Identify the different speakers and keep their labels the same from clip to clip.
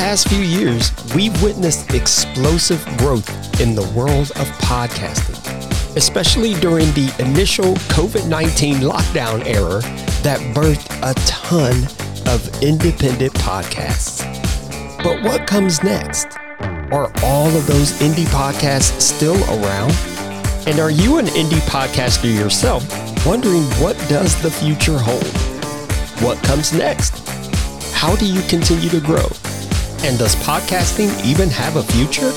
Speaker 1: past few years, we've witnessed explosive growth in the world of podcasting, especially during the initial COVID 19 lockdown era that birthed a ton of independent podcasts. But what comes next? Are all of those indie podcasts still around? And are you an indie podcaster yourself, wondering what does the future hold? What comes next? How do you continue to grow? And does podcasting even have a future?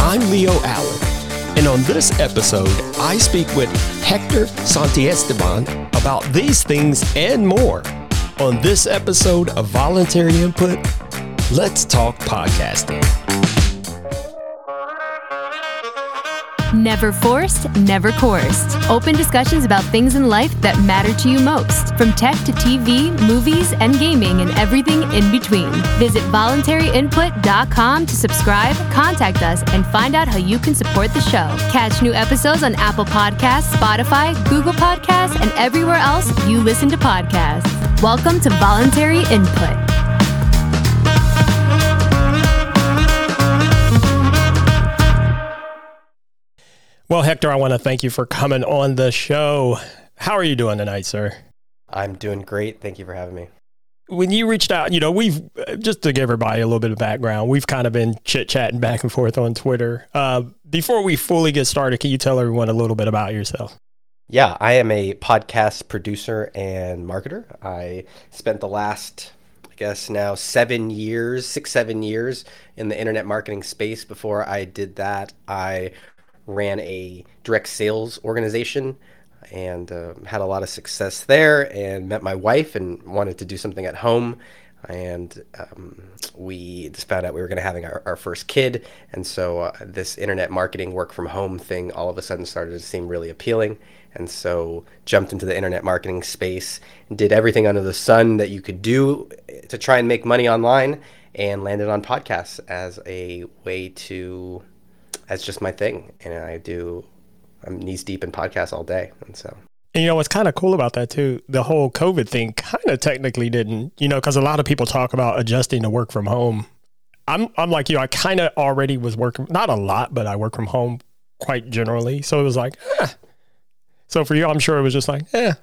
Speaker 1: I'm Leo Allen, and on this episode, I speak with Hector Santiesteban about these things and more. On this episode of Voluntary Input, let's talk podcasting.
Speaker 2: Never forced, never coerced. Open discussions about things in life that matter to you most, from tech to TV, movies, and gaming, and everything in between. Visit voluntaryinput.com to subscribe, contact us, and find out how you can support the show. Catch new episodes on Apple Podcasts, Spotify, Google Podcasts, and everywhere else you listen to podcasts. Welcome to Voluntary Input.
Speaker 1: Well, Hector, I want to thank you for coming on the show. How are you doing tonight, sir?
Speaker 3: I'm doing great. Thank you for having me.
Speaker 1: When you reached out, you know, we've just to give everybody a little bit of background, we've kind of been chit chatting back and forth on Twitter. Uh, before we fully get started, can you tell everyone a little bit about yourself?
Speaker 3: Yeah, I am a podcast producer and marketer. I spent the last, I guess now seven years, six, seven years in the internet marketing space. Before I did that, I ran a direct sales organization and uh, had a lot of success there and met my wife and wanted to do something at home. And um, we just found out we were going to having our, our, first kid. And so uh, this internet marketing work from home thing all of a sudden started to seem really appealing. And so jumped into the internet marketing space did everything under the sun that you could do to try and make money online and landed on podcasts as a way to that's just my thing, and I do. I'm knees deep in podcasts all day, and so.
Speaker 1: And you know what's kind of cool about that too? The whole COVID thing kind of technically didn't, you know, because a lot of people talk about adjusting to work from home. I'm I'm like you. I kind of already was working, not a lot, but I work from home quite generally. So it was like, eh. so for you, I'm sure it was just like, yeah.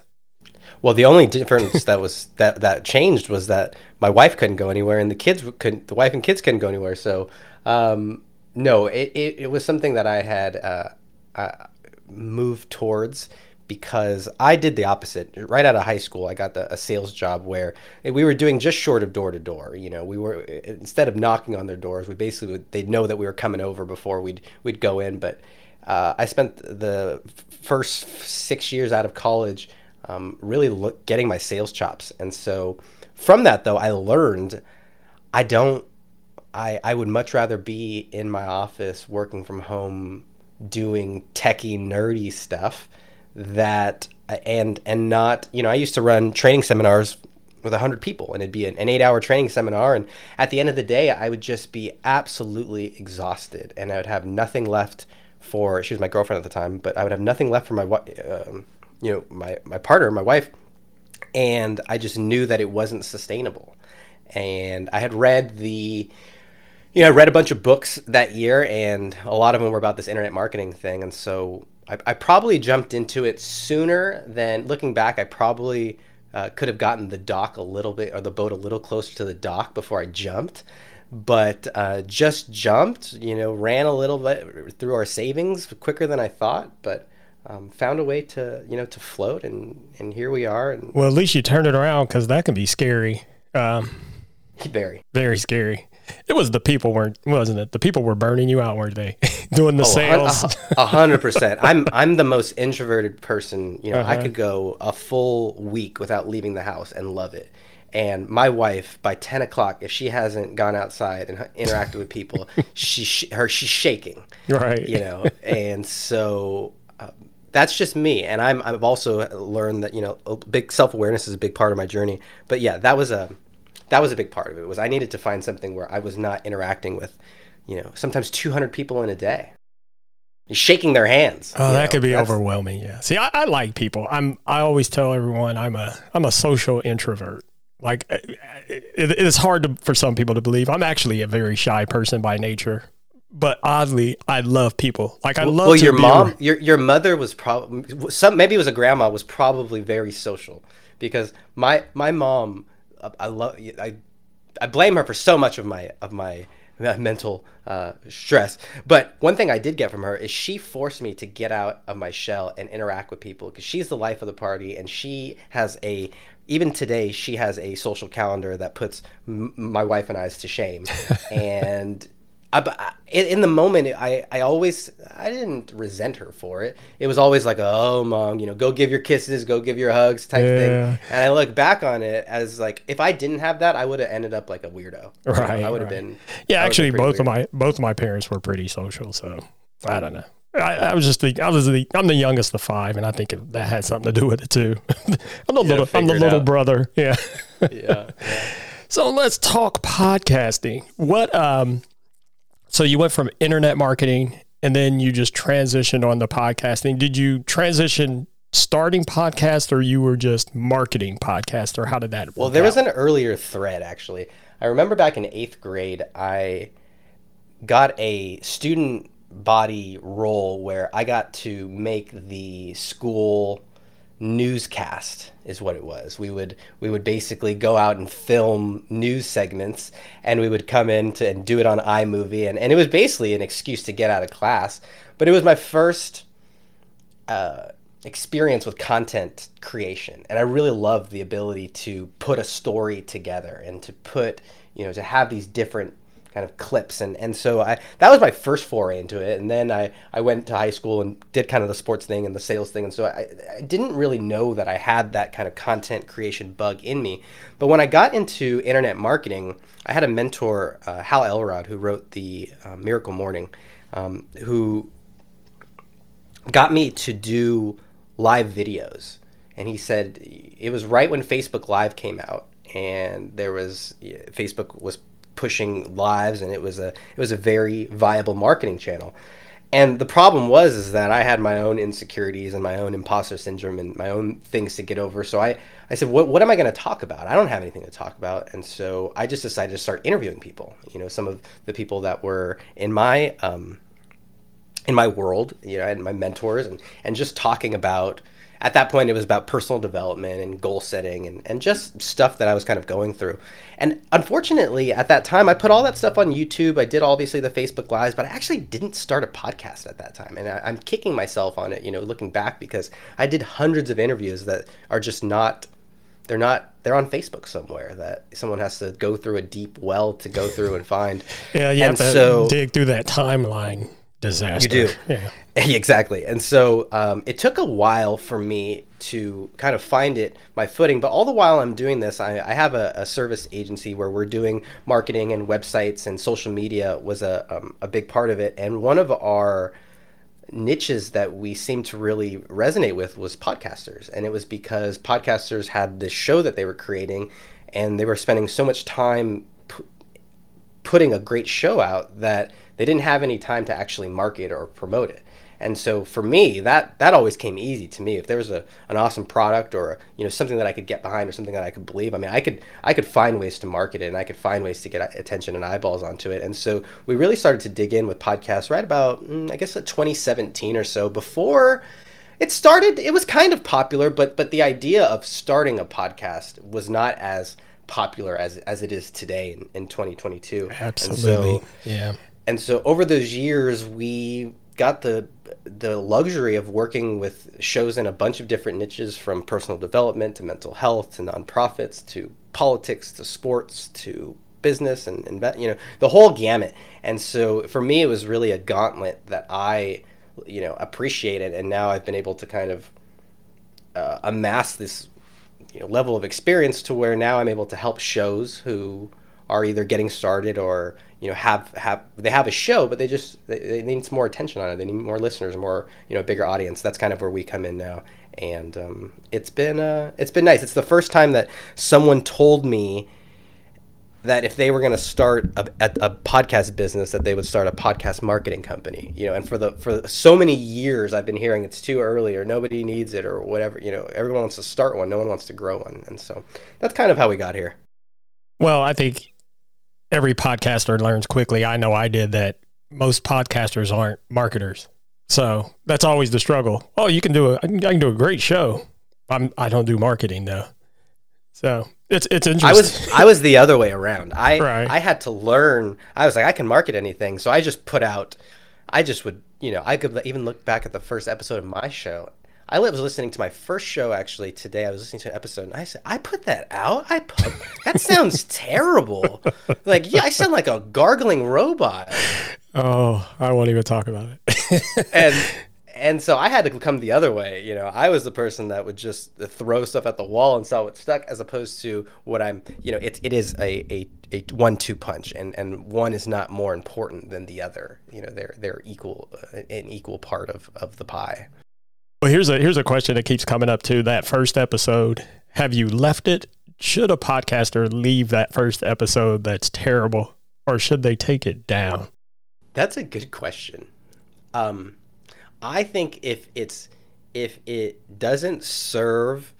Speaker 3: Well, the only difference that was that that changed was that my wife couldn't go anywhere, and the kids couldn't. The wife and kids couldn't go anywhere. So um, no, it, it, it, was something that I had uh, uh, moved towards because I did the opposite. Right out of high school, I got the, a sales job where we were doing just short of door to door. You know, we were instead of knocking on their doors, we basically would, they'd know that we were coming over before we'd we'd go in. But uh, I spent the first six years out of college um, really look, getting my sales chops, and so from that though, I learned I don't I, I would much rather be in my office working from home doing techie nerdy stuff that and and not you know I used to run training seminars with 100 people and it'd be an, an eight hour training seminar. And at the end of the day I would just be absolutely exhausted and I would have nothing left for she was my girlfriend at the time but I would have nothing left for my um, you know my my partner my wife. And I just knew that it wasn't sustainable. And I had read the you know, I read a bunch of books that year, and a lot of them were about this internet marketing thing. And so I, I probably jumped into it sooner than looking back. I probably uh, could have gotten the dock a little bit or the boat a little closer to the dock before I jumped. But uh, just jumped, you know, ran a little bit through our savings quicker than I thought, but um, found a way to, you know, to float, and and here we are. And
Speaker 1: well, at least you turned it around because that can be scary. Um,
Speaker 3: very,
Speaker 1: very scary. It was the people weren't, wasn't it? The people were burning you out, weren't they? Doing the oh, sales.
Speaker 3: A hundred percent. I'm I'm the most introverted person. You know, uh-huh. I could go a full week without leaving the house and love it. And my wife, by ten o'clock, if she hasn't gone outside and interacted with people, she her she's shaking.
Speaker 1: Right.
Speaker 3: You know, and so um, that's just me. And I'm I've also learned that you know, big self awareness is a big part of my journey. But yeah, that was a that was a big part of it was I needed to find something where I was not interacting with, you know, sometimes 200 people in a day. Shaking their hands.
Speaker 1: Oh, that know? could be That's... overwhelming. Yeah. See, I, I like people. I'm. I always tell everyone I'm a. I'm a social introvert.
Speaker 4: Like it, it is hard to, for some people to believe. I'm actually a very shy person by nature, but oddly, I love people. Like I love.
Speaker 3: Well, your mom, your your mother was probably some. Maybe it was a grandma was probably very social because my my mom, I love I. I blame her for so much of my of my mental uh, stress. But one thing I did get from her is she forced me to get out of my shell and interact with people because she's the life of the party and she has a even today she has a social calendar that puts m- my wife and I's to shame and I, in the moment, I, I always I didn't resent her for it. It was always like, oh, mom, you know, go give your kisses, go give your hugs, type yeah. thing. And I look back on it as like, if I didn't have that, I would have ended up like a weirdo.
Speaker 4: Right.
Speaker 3: I would
Speaker 4: have
Speaker 3: right. been.
Speaker 4: Yeah, actually, both weird. of my both of my parents were pretty social, so I don't know. I, I, was just the I was the I'm the youngest of five, and I think that had something to do with it too. I'm the little I'm the little brother. Yeah. yeah. yeah. So let's talk podcasting. What um so you went from internet marketing and then you just transitioned on the podcasting. Did you transition starting podcast or you were just marketing podcast or how did that
Speaker 3: Well, there
Speaker 4: out?
Speaker 3: was an earlier thread actually. I remember back in 8th grade I got a student body role where I got to make the school newscast is what it was. We would we would basically go out and film news segments and we would come in to, and do it on iMovie and, and it was basically an excuse to get out of class. But it was my first uh, experience with content creation and I really loved the ability to put a story together and to put you know to have these different kind of clips. And and so I that was my first foray into it. And then I I went to high school and did kind of the sports thing and the sales thing. And so I, I didn't really know that I had that kind of content creation bug in me. But when I got into internet marketing I had a mentor uh, Hal Elrod who wrote the uh, Miracle Morning um, who got me to do live videos. And he said it was right when Facebook Live came out and there was Facebook was pushing lives and it was a it was a very viable marketing channel and the problem was is that I had my own insecurities and my own imposter syndrome and my own things to get over. So I, I said, what, what am I going to talk about? I don't have anything to talk about. And so I just decided to start interviewing people, you know, some of the people that were in my, um, in my world, you know, and my mentors and, and just talking about, at that point it was about personal development and goal setting and, and just stuff that I was kind of going through. And unfortunately, at that time, I put all that stuff on YouTube. I did obviously the Facebook Lives, but I actually didn't start a podcast at that time. And I, am kicking myself on it, you know, looking back because I did hundreds of interviews that are just not, they're not, they're on Facebook somewhere that someone has to go through a deep well to go through and find.
Speaker 4: yeah, you and have to so, dig through that timeline disaster.
Speaker 3: You do. Yeah. exactly. And so um, it took a while for me to kind of find it, my footing. But all the while I'm doing this, I, I have a, a, service agency where we're doing marketing and websites and social media was a, um, a big part of it. And one of our niches that we seemed to really resonate with was podcasters. And it was because podcasters had this show that they were creating and they were spending so much time p- putting a great show out that they didn't have any time to actually market or promote it. And so for me, that that always came easy to me. If there was a an awesome product or you know something that I could get behind or something that I could believe, I mean, I could I could find ways to market it and I could find ways to get attention and eyeballs onto it. And so we really started to dig in with podcasts right about mm, I guess 2017 or so. Before it started, it was kind of popular, but but the idea of starting a podcast was not as popular as as it is today in, in 2022.
Speaker 4: Absolutely, so, yeah
Speaker 3: and so over those years we got the the luxury of working with shows in a bunch of different niches from personal development to mental health to nonprofits to politics to sports to business and, and you know the whole gamut. And so for me it was really a gauntlet that i you know appreciated. And now i've been able to kind of uh, amass this you know, level of experience to where now i'm able to help shows who are either getting started or you know have have they have a show but they just they, they need some more attention on it. They need more listeners more you know bigger audience. That's kind of where we come in now. And um, it's been uh, it's been nice. It's the first time that someone told me that if they were going to start a, a, podcast business that they would start a podcast marketing company you know. And for the for so many years i've been hearing it's too early or nobody needs it or whatever you know everyone wants to start one. No one wants to grow one. And so that's kind of how we got here.
Speaker 1: Well i think every podcaster learns quickly i know i did that most podcasters aren't marketers so that's always the struggle oh you can do a i can, do a great show i'm i don't do marketing though so it's it's interesting.
Speaker 3: I was I was the other way around. I right. I had to learn. I was like I can market anything, so I just put out. I just would you know I could even look back at the first episode of my show. I was listening to my first show actually today. I was listening to an episode and I said, I put that out. I put that sounds terrible. Like yeah, I sound like a gargling robot.
Speaker 1: Oh, I won't even talk about
Speaker 3: it. and and so I had to come the other way. You know, I was the person that would just throw stuff at the wall and saw what stuck, as opposed to what I'm. You know, it, it is a, a, a one-two punch, and, and one is not more important than the other. You know, they're they're equal, uh, an equal part of, of the pie.
Speaker 1: Well, here's a here's a question that keeps coming up too. That first episode, have you left it? Should a podcaster leave that first episode that's terrible, or should they take it down?
Speaker 3: That's a good question. Um, I think if it's if it doesn't serve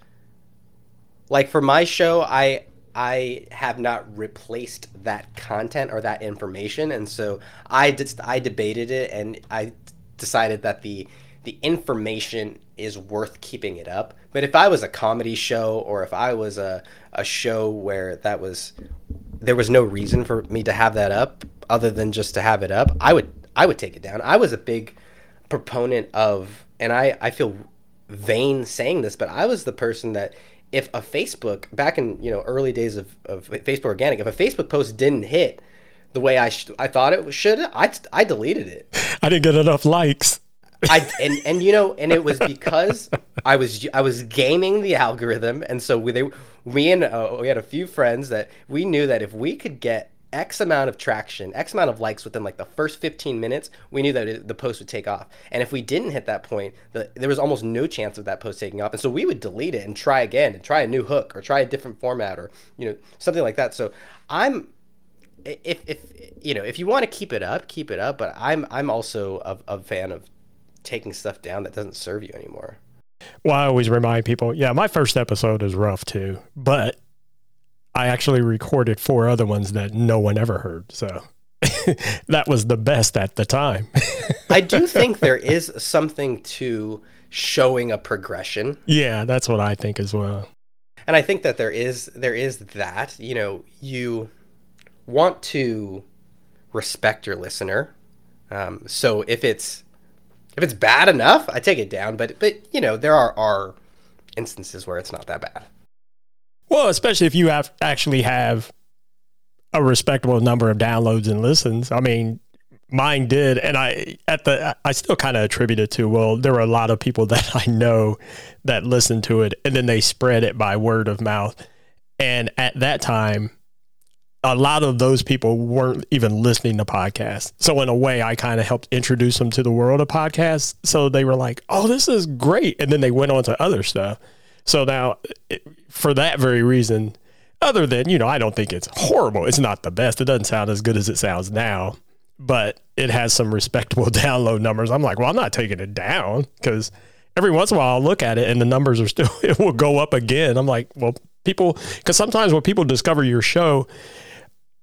Speaker 3: like for my show, I I have not replaced that content or that information, and so I just I debated it, and I decided that the the information is worth keeping it up. But if I was a comedy show, or if I was a a show where that was there was no reason for me to have that up other than just to have it up, I would I would take it down. I was a big proponent of, and I, I feel vain saying this, but I was the person that if a Facebook back in you know early days of, of Facebook organic, if a Facebook post didn't hit the way I sh- I thought it should, I I deleted it.
Speaker 1: I didn't get enough likes.
Speaker 3: I and and you know, and it was because I was I was gaming the algorithm, and so we they we and uh, we had a few friends that we knew that if we could get X amount of traction, X amount of likes within like the first 15 minutes, we knew that it, the post would take off. And if we didn't hit that point, the, there was almost no chance of that post taking off. And so we would delete it and try again and try a new hook or try a different format or, you know, something like that. So I'm, if, if, you know, if you want to keep it up, keep it up. But I'm, I'm also a, a fan of taking stuff down that doesn't serve you anymore.
Speaker 1: Well, I always remind people, yeah, my first episode is rough too, but I actually recorded four other ones that no one ever heard. So that was the best at the time.
Speaker 3: I do think there is something to showing a progression.
Speaker 1: Yeah, that's what I think as well.
Speaker 3: And I think that there is there is that, you know, you want to respect your listener. Um, so if it's if it's bad enough, I take it down. But but you know, there are are instances where it's not that bad.
Speaker 1: Well, especially if you have actually have a respectable number of downloads and listens. I mean, mine did, and I at the I still kind of attribute it to well, there were a lot of people that I know that listened to it, and then they spread it by word of mouth. And at that time, a lot of those people weren't even listening to podcasts. So in a way, I kind of helped introduce them to the world of podcasts. So they were like, "Oh, this is great," and then they went on to other stuff. So now, eh, for that very reason, other than, you know, I don't think it's horrible. It's not the best. It doesn't sound as good as it sounds now, but it has some respectable download numbers. I'm like, well, I'm not taking it down because every once in a while I'll look at it and the numbers are still, it will go up again. I'm like, well, people, because sometimes when people discover your show,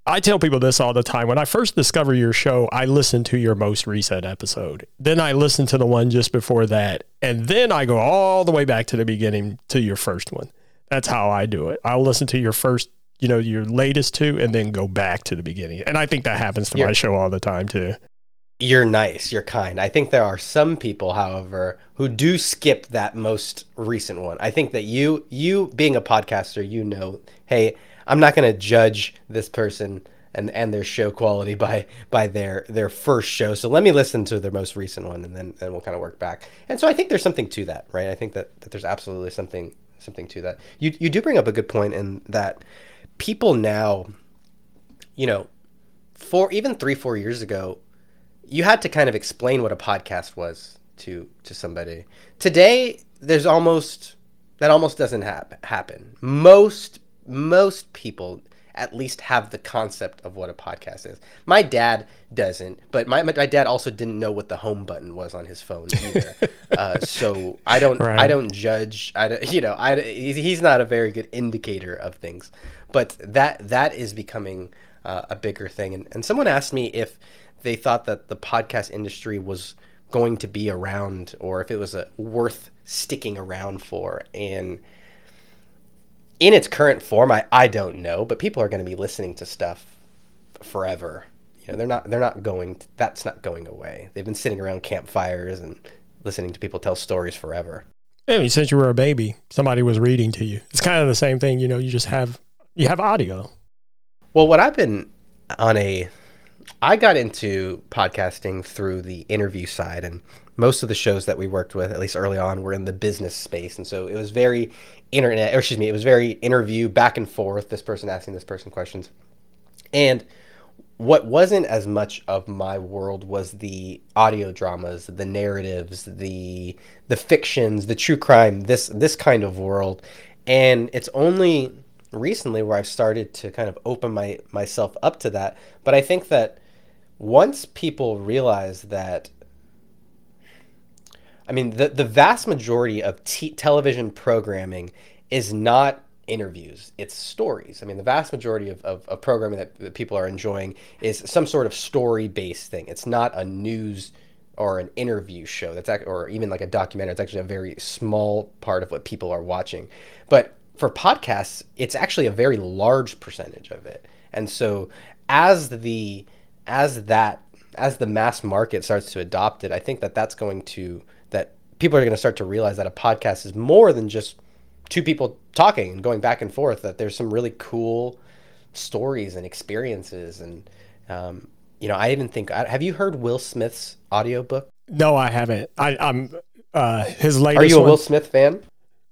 Speaker 1: I tell people this all the time. When I first discover your show, I listen to your most recent episode. Then I listen to the one just before that. And then I go all the way back to the beginning to your first one. That's how I do it. I'll listen to your first, you know, your latest two and then go back to the beginning. And I think that happens to you're, my show all the time too.
Speaker 3: You're nice. You're kind. I think there are some people, however, who do skip that most recent one. I think that you, you being a podcaster, you know, hey, I'm not going to judge this person and and their show quality by by their their first show. So let me listen to their most recent one, and then and we'll kind of work back. And so I think there's something to that, right? I think that, that there's absolutely something something to that. You you do bring up a good point in that people now, you know, for even three four years ago, you had to kind of explain what a podcast was to to somebody. Today, there's almost that almost doesn't hap- happen. Most most people at least have the concept of what a podcast is. My dad doesn't, but my, my dad also didn't know what the home button was on his phone either. uh, so I don't right. I don't judge. I don't, you know I he's not a very good indicator of things, but that that is becoming uh, a bigger thing. And, and someone asked me if they thought that the podcast industry was going to be around or if it was a worth sticking around for and in its current form I, I don't know but people are going to be listening to stuff forever you know they're not they're not going to, that's not going away they've been sitting around campfires and listening to people tell stories forever
Speaker 1: I mean, since you were a baby, somebody was reading to you. It's kind of the same thing, you know. You just have you have audio.
Speaker 3: Well, what I've been on a I got into podcasting through the interview side, and most of the shows that we worked with, at least early on, were in the business space, and so it was very internet, or excuse me, it was very interview back and forth. This person asking this person questions, and what wasn't as much of my world was the audio dramas, the narratives, the the fictions, the true crime, this this kind of world. And it's only recently where I've started to kind of open my myself up to that. But I think that once people realize that I mean the the vast majority of t- television programming is not interviews it's stories. I mean the vast majority of, of, of programming that, that people are enjoying is some sort of story based thing. It's not a news or an interview show. That's or even like a documentary. It's actually a very small part of what people are watching. But for podcasts, it's actually a very large percentage of it. And so as the as that as the mass market starts to adopt it, I think that that's going to people are going to start to realize that a podcast is more than just two people talking and going back and forth. That there's some really cool stories and experiences, and um, you know, I even think have you heard Will Smith's audiobook?
Speaker 1: No, I haven't. I, I'm uh, his latest.
Speaker 3: Are you a
Speaker 1: one,
Speaker 3: Will Smith fan?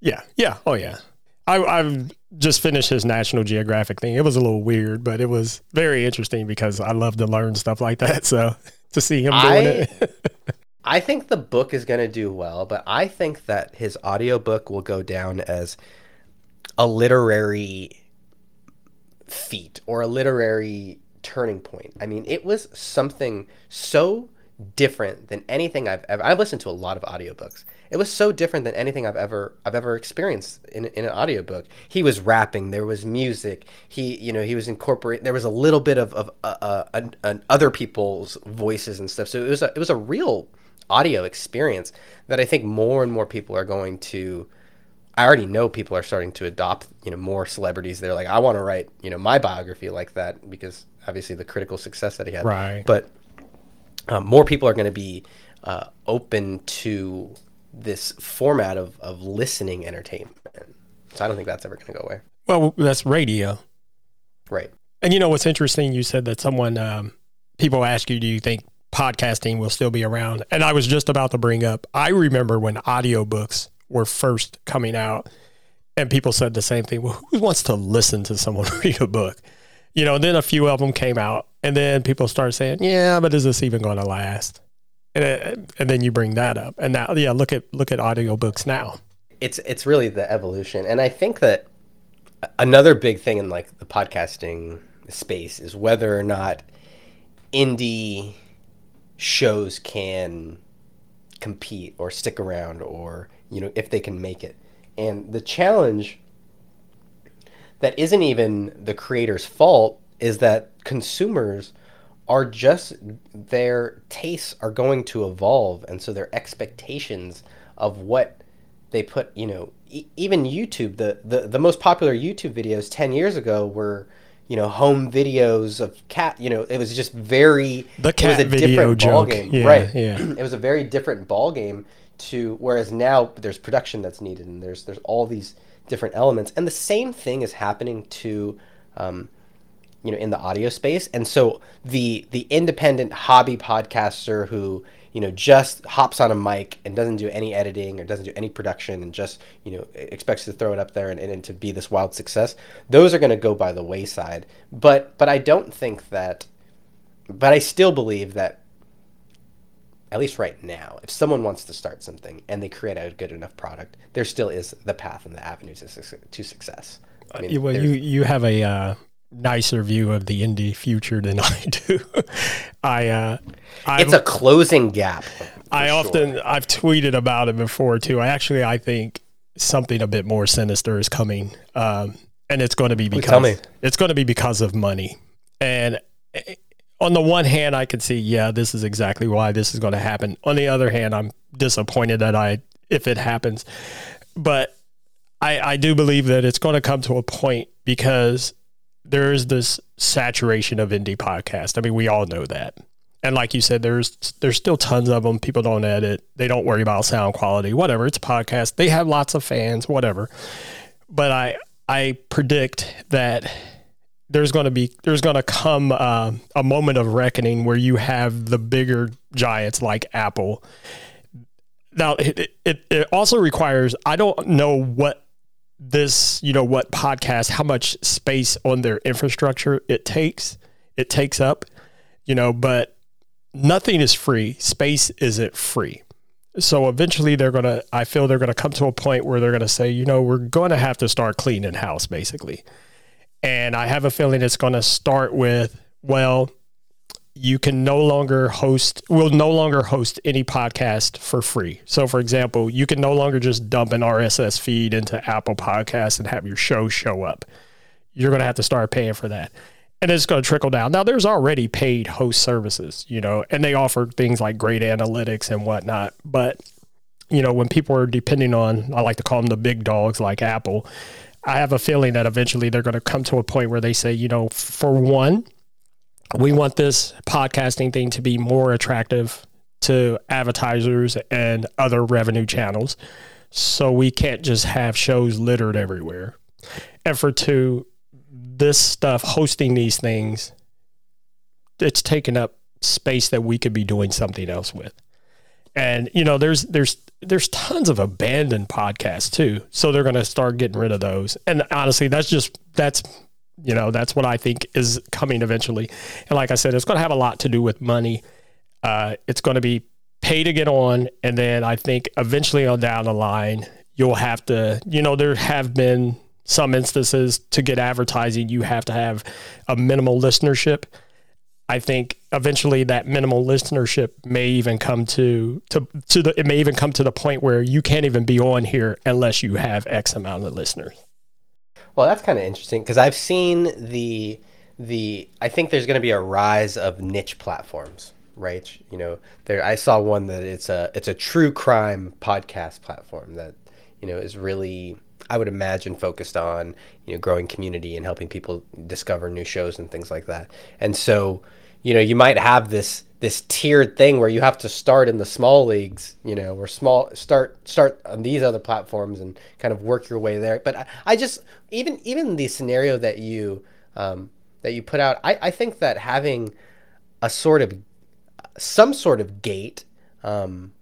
Speaker 1: Yeah, yeah, oh yeah. I, I've just finished his National Geographic thing. It was a little weird, but it was very interesting because I love to learn stuff like that. So to see him doing I, it.
Speaker 3: I think the book is going to do well, but I think that his audiobook will go down as a literary feat or a literary turning point. I mean, it was something so different than anything I've ever I've listened to a lot of audiobooks it was so different than anything I've ever I've ever experienced in, in an audiobook. He was rapping, there was music. He you know he was incorporate. There was a little bit of of uh, uh, other people's voices and stuff. So it was a, it was a real audio experience that I think more and more people are going to. I already know people are starting to adopt you know more celebrities. They're like I want to write you know my biography like that because obviously the critical success that he had.
Speaker 1: Right.
Speaker 3: But um, more people are going to be uh, open to this format of, of listening entertainment. So I don't think that's ever going to go away.
Speaker 1: Well, that's radio.
Speaker 3: Right.
Speaker 1: And you know what's interesting? You said that someone, um, people ask you, do you think podcasting will still be around? And I was just about to bring up, I remember when audiobooks were first coming out and people said the same thing. Well, who wants to listen to someone read a book? You know, and then a few of them came out and then people started saying, yeah, but is this even going to last? and, uh, and then you bring that up and now yeah look at look at audiobooks now
Speaker 3: it's it's really the evolution and i think that another big thing in like the podcasting space is whether or not indie shows can compete or stick around or you know if they can make it. And the challenge that isn't even the creator's fault is that consumers are just their tastes are going to evolve. And so their expectations of what they put you know e- even youtube the, the the most popular youtube videos 10 years ago were you know home videos of cat you know it was just very
Speaker 1: the cat it was a video different ball game
Speaker 3: yeah, right. yeah. It was a very different ball game to whereas now there's production that's needed and there's there's all these different elements. And the same thing is happening to um, you know in the audio space. And so the the independent hobby podcaster who you know just hops on a mic and doesn't do any editing or doesn't do any production and just you know expects to throw it up there and, and to be this wild success. Those are going to go by the wayside. But but i don't think that but i still believe that at least right now if someone wants to start something and they create a good enough product there still is the path and the avenue to, to success.
Speaker 1: I mean, well you you have a uh nicer view of the indie future than I do. I uh,
Speaker 3: it's a closing gap.
Speaker 1: I sure. often I've tweeted about it before too. I actually I think something a bit more sinister is coming, um, and it's going to be because it's going to be because of money. And eh, on the one hand, I can see, yeah, this is exactly why this is going to happen. On the other hand, I'm disappointed that I if it happens, but I I do believe that it's going to come to a point because there is this saturation of indie podcast. I mean, we all know that. And like you said, there's there's still tons of them. People don't edit. They don't worry about sound quality. Whatever. It's a podcast. They have lots of fans. Whatever. But I I predict that there's going to be there's going to come uh, a moment of reckoning where you have the bigger giants like Apple. Now it, it, it also requires I don't know what this you know what podcast how much space on their infrastructure it takes it takes up you know but nothing is free. Space isn't free. So eventually they're going to, I feel they're going to come to a point where they're going to say, you know, we're going to have to start cleaning house basically. And I have a feeling it's going to start with, well, you can no longer host, will no longer host any podcast for free. So, for example, you can no longer just dump an RSS feed into Apple Podcasts and have your show show up. You're going to have to start paying for that and it's going to trickle down. Now, there's already paid host services, you know, and they offer things like great analytics and whatnot. But, you know, when people are depending on, I like to call them the big dogs like Apple, I have a feeling that eventually they're going to come to a point where they say, you know, for one, we want this podcasting thing to be more attractive to advertisers and other revenue channels. So we can't just have shows littered everywhere. And for two, this stuff, hosting these things, it's taken up space that we could be doing something else with. And you know, there's there's there's tons of abandoned podcasts too. So they're going to start getting rid of those. And honestly, that's just that's you know, that's what I think is coming eventually. And like I said, it's going to have a lot to do with money. Uh, it's going to be pay to get on, and then I think eventually on down the line, you'll have to. You know, there have been some instances to get advertising, you have to have a minimal listenership. I think eventually that minimal listenership may even come to to to the it may even come to the point where you can't even be on here unless you have X amount of listeners.
Speaker 3: Well, that's kind of interesting because I've seen the the I think there's going to be a rise of niche platforms, right? You know, there I saw one that it's a it's a true crime podcast platform that you know is really I would imagine focused on you know growing community and helping people discover new shows and things like that. And so, you know, you might have this this tiered thing where you have to start in the small leagues, you know, or small start start on these other platforms and kind of work your way there. But I, I just even even the scenario that you um, that you put out, I, I think that having a sort of some sort of gate um,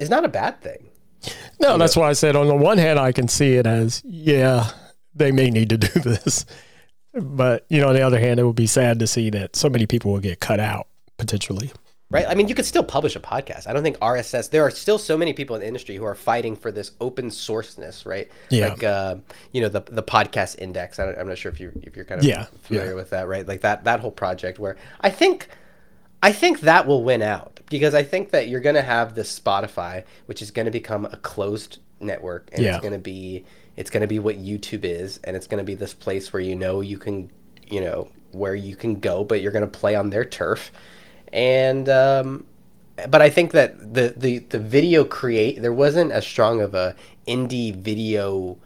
Speaker 3: is not a bad thing.
Speaker 1: No, that's why I said on the one hand, I can see it as, yeah, they may need to do this. But, you know, on the other hand, it would be sad to see that so many people will get cut out potentially.
Speaker 3: Right. I mean, you could still publish a podcast. I don't think RSS, there are still so many people in the industry who are fighting for this open sourceness, right?
Speaker 1: Yeah.
Speaker 3: Like, uh, you know, the, the podcast index. I am not sure if you if you're kind of
Speaker 1: yeah.
Speaker 3: familiar
Speaker 1: yeah.
Speaker 3: with that, right? Like that, that whole project where I think, I think that will win out because I think that you're going to have this Spotify, which is going to become a closed network, and
Speaker 1: yeah.
Speaker 3: it's going to be it's going to be what YouTube is, and it's going to be this place where you know you can, you know, where you can go, but you're going to play on their turf, and um, but I think that the the the video create there wasn't as strong of a indie video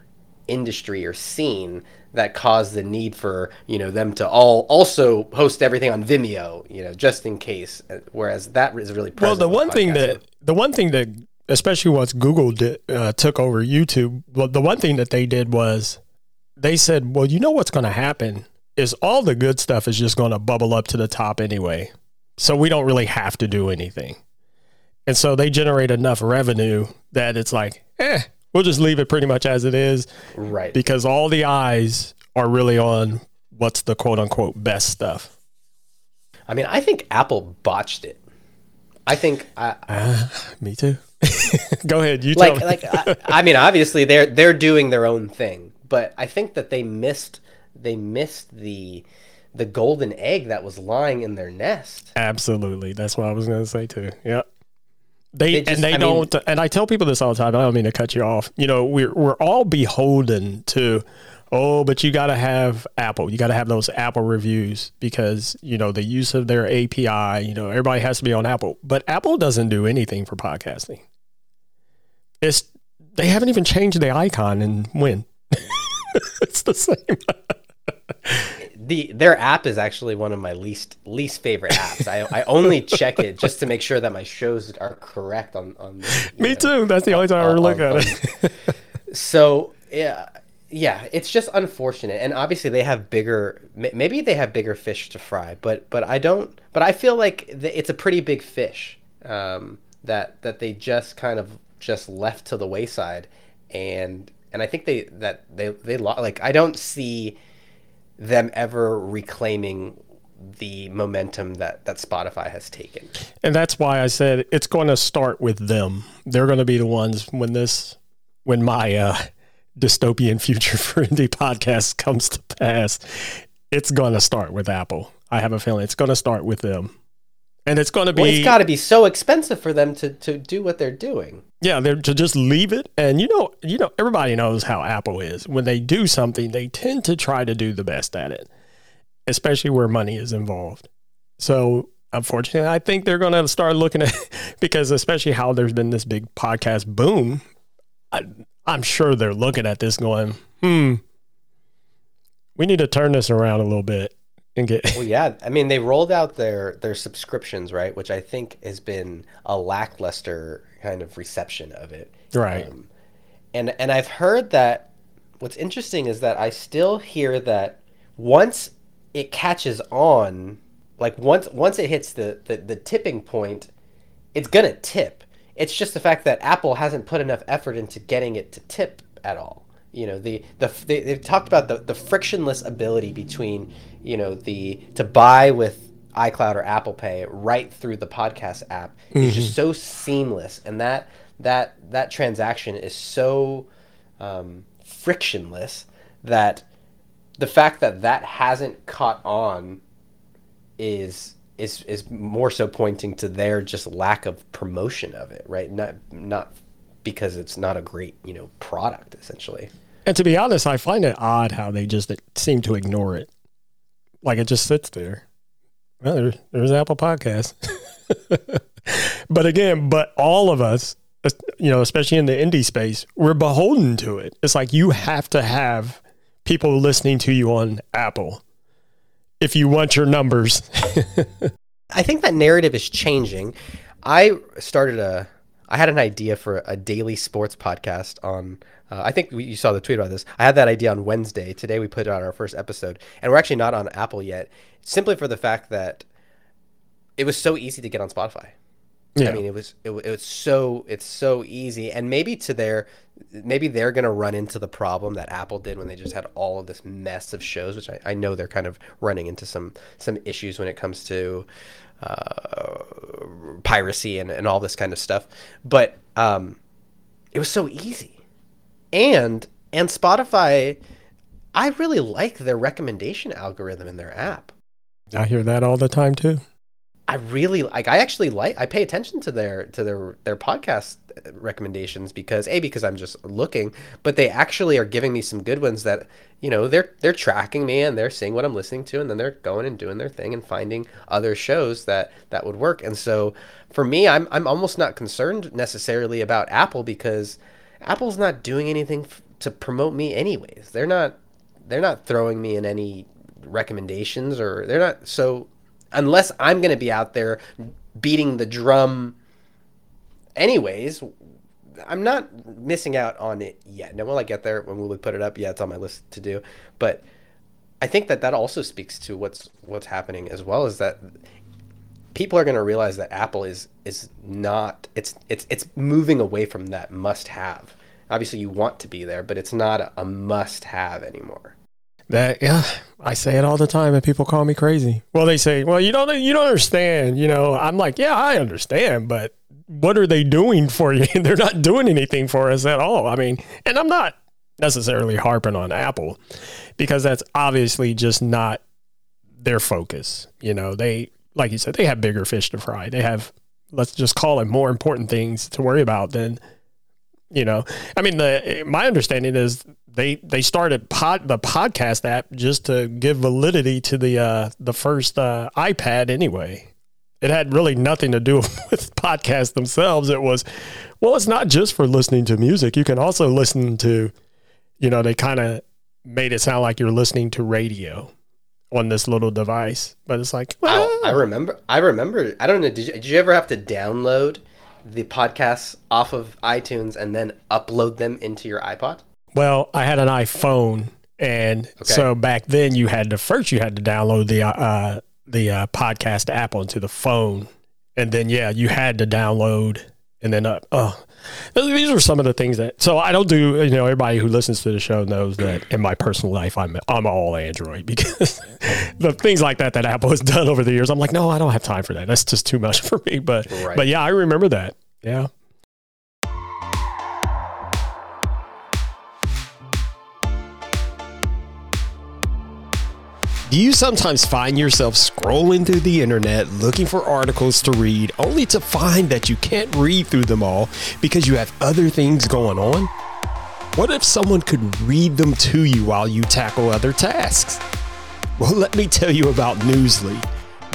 Speaker 3: industry or scene that caused the need for you know them to all also host everything on Vimeo, you know, just in case. Uh, whereas that is really
Speaker 1: well. The one thing that the one thing that especially once Google did, uh, took over YouTube, well, the one thing that they did was they said, well, you know what's going to happen is all the good stuff is just going to bubble up to the top anyway, so we don't really have to do anything. And so they generate enough revenue that it's like, eh, we'll just leave it pretty much as it is.
Speaker 3: Right.
Speaker 1: Because all the eyes are really on what's the quote unquote best stuff.
Speaker 3: I mean, I think Apple botched it. I think. I,
Speaker 1: uh, me too. Go ahead. You
Speaker 3: like like I, I, mean, obviously they're they're doing their own thing, but I think that they missed they missed the the golden egg that was lying in their nest.
Speaker 1: Absolutely. That's what I was going to say too. Yeah. They,
Speaker 3: just-
Speaker 1: and they
Speaker 3: I
Speaker 1: don't and I tell people this all the time. I don't mean to cut you off. You know, we're we're all beholden to oh, but you got to have Apple. You got to have those Apple reviews because, you know, the use of their API, you know, everybody has to be on Apple. But Apple doesn't do anything for podcasting. It's they haven't even changed the icon and when. it's the same.
Speaker 3: The their app is actually one of my least least favorite apps. I, I only check it just to make sure that my shows are correct on on. the,
Speaker 1: Me
Speaker 3: know,
Speaker 1: too. That's the only time I ever look
Speaker 3: on-
Speaker 1: at it.
Speaker 3: So yeah, yeah, it's just unfortunate, and obviously they have bigger. Maybe they have bigger fish to fry, but but I don't. But I feel like it's a pretty big fish um, that that they just kind of just left to the wayside, and and I think they that they they like I don't see them ever reclaiming the momentum that that Spotify has taken.
Speaker 1: And that's why I said it's going to start with them. They're going to be the ones when this, when my uh, dystopian future for indie podcast comes to pass. It's going to start with Apple. I have a feeling it's going to start with them, and it's going to be
Speaker 3: Well, it's got to be so expensive for them to to do what they're doing.
Speaker 1: yeah, they're to just leave it. And you know, you know, everybody knows how Apple is. When they do something, they tend to try to do the best at it, especially where money is involved. So, unfortunately, I think they're going to start looking at because, especially how there's been this big podcast boom. I, I'm sure they're looking at this going, hmm, we need to turn this around a little bit and get.
Speaker 3: Well, yeah. I mean, they rolled out their their subscriptions, right? Which I think has been a lackluster kind of reception of it.
Speaker 1: Right.
Speaker 3: Um, and and I've heard that. What's interesting is that I still hear that once it catches on, like once once it hits the the, the tipping point, it's gonna tip. It's just the fact that Apple hasn't put enough effort into getting it to tip at all. You know, the the they, they've talked about the the frictionless ability between you know the to buy with iCloud or Apple Pay right through the podcast app is just so seamless, and that that that transaction is so um, frictionless that the fact that that hasn't caught on is is is more so pointing to their just lack of promotion of it, right? Not not because it's not a great you know product essentially.
Speaker 1: And to be honest, I find it odd how they just seem to ignore it. Like it just sits there. Well, there, there's Apple Podcast. but again, but all of us, you know, especially in the indie space, we're beholden to it. It's like you have to have people listening to you on Apple if you want your numbers.
Speaker 3: I think that narrative is changing. I started a, I had an idea for a daily sports podcast on. Uh, I think we, you saw the tweet about this. I had that idea on Wednesday. Today we put out our first episode, and we're actually not on Apple yet, simply for the fact that it was so easy to get on Spotify.
Speaker 1: Yeah.
Speaker 3: I mean, it was it, it was so it's so easy, and maybe to their maybe they're gonna run into the problem that Apple did when they just had all of this mess of shows, which I, I know they're kind of running into some some issues when it comes to uh, piracy and, and all this kind of stuff. But um, it was so easy, and and Spotify, I really like their recommendation algorithm in their app.
Speaker 1: I hear that all the time too.
Speaker 3: I really like. I actually like. I pay attention to their to their their podcast recommendations because a because I'm just looking, but they actually are giving me some good ones that you know they're they're tracking me and they're seeing what I'm listening to and then they're going and doing their thing and finding other shows that that would work. And so for me, I'm I'm almost not concerned necessarily about Apple because Apple's not doing anything f- to promote me anyways. They're not they're not throwing me in any recommendations or they're not so unless I'm going to be out there beating the drum anyways I'm not missing out on it yet. Now, when I get there, when we put it up, yeah, it's on my list to do. But I think that that also speaks to what's what's happening as well is that people are going to realize that Apple is is not it's it's it's moving away from that must have. Obviously, you want to be there, but it's not a, a must have anymore.
Speaker 1: That yeah, I say it all the time, and people call me crazy. Well, they say, "Well, you don't, you don't understand." You know, I'm like, "Yeah, I understand, but what are they doing for you? They're not doing anything for us at all." I mean, and I'm not necessarily harping on Apple because that's obviously just not their focus. You know, they like you said, they have bigger fish to fry. They have let's just call it more important things to worry about than you know. I mean, the my understanding is they they started pod the podcast app just to give validity to the uh the first uh iPad anyway. It had really nothing to do with podcasts themselves. It was well, it's not just for listening to music. You can also listen to you know, they kind of made it sound like you're listening to radio on this little device, but it's like, well,
Speaker 3: I, I remember. I remember. I don't know. Did you, did you ever have to download the podcasts off of iTunes and then upload them into your iPod?
Speaker 1: Well, I had an iPhone, and okay. so back then you had to first you had to download the uh, the uh, podcast app onto the phone, and then yeah, you had to download and then uh, oh these are some of the things that. So I don't do. You know, everybody who listens to the show knows that in my personal life, I'm I'm all Android because the things like that that Apple has done over the years. I'm like, no, I don't have time for that. That's just too much for me. But right. but yeah, I remember that. Yeah.
Speaker 4: Do you sometimes find yourself scrolling through the internet looking for articles to read only to find that you can't read through them all because you have other things going on? What if someone could read them to you while you tackle other tasks? Well, let me tell you about Newsly.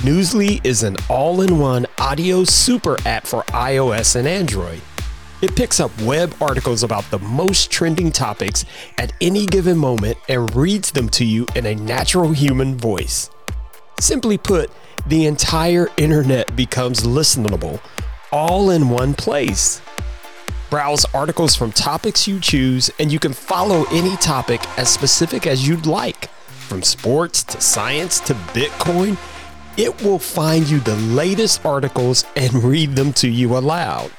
Speaker 4: Newsly is an all in one audio super app for iOS and Android. It picks up web articles about the most trending topics at any given moment and reads them to you in a natural human voice. Simply put, the entire internet becomes listenable, all in one place. Browse articles from topics you choose, and you can follow any topic as specific as you'd like. From sports to science to Bitcoin, it will find you the latest articles and read them to you aloud.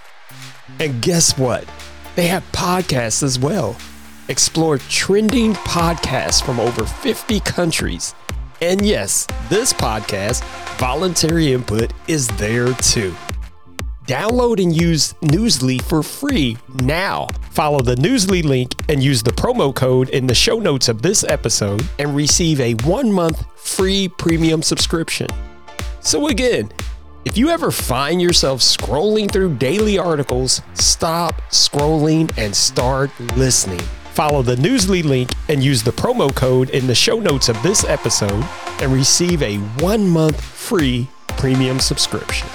Speaker 4: And guess what? They have podcasts as well. Explore trending podcasts from over 50 countries. And yes, this podcast, Voluntary Input, is there too. Download and use Newsly for free now. Follow the Newsly link and use the promo code in the show notes of this episode and receive a one month free premium subscription. So, again, if you ever find yourself scrolling through daily articles, stop scrolling and start listening. Follow the Newsly link and use the promo code in the show notes of this episode and receive a one month free premium subscription.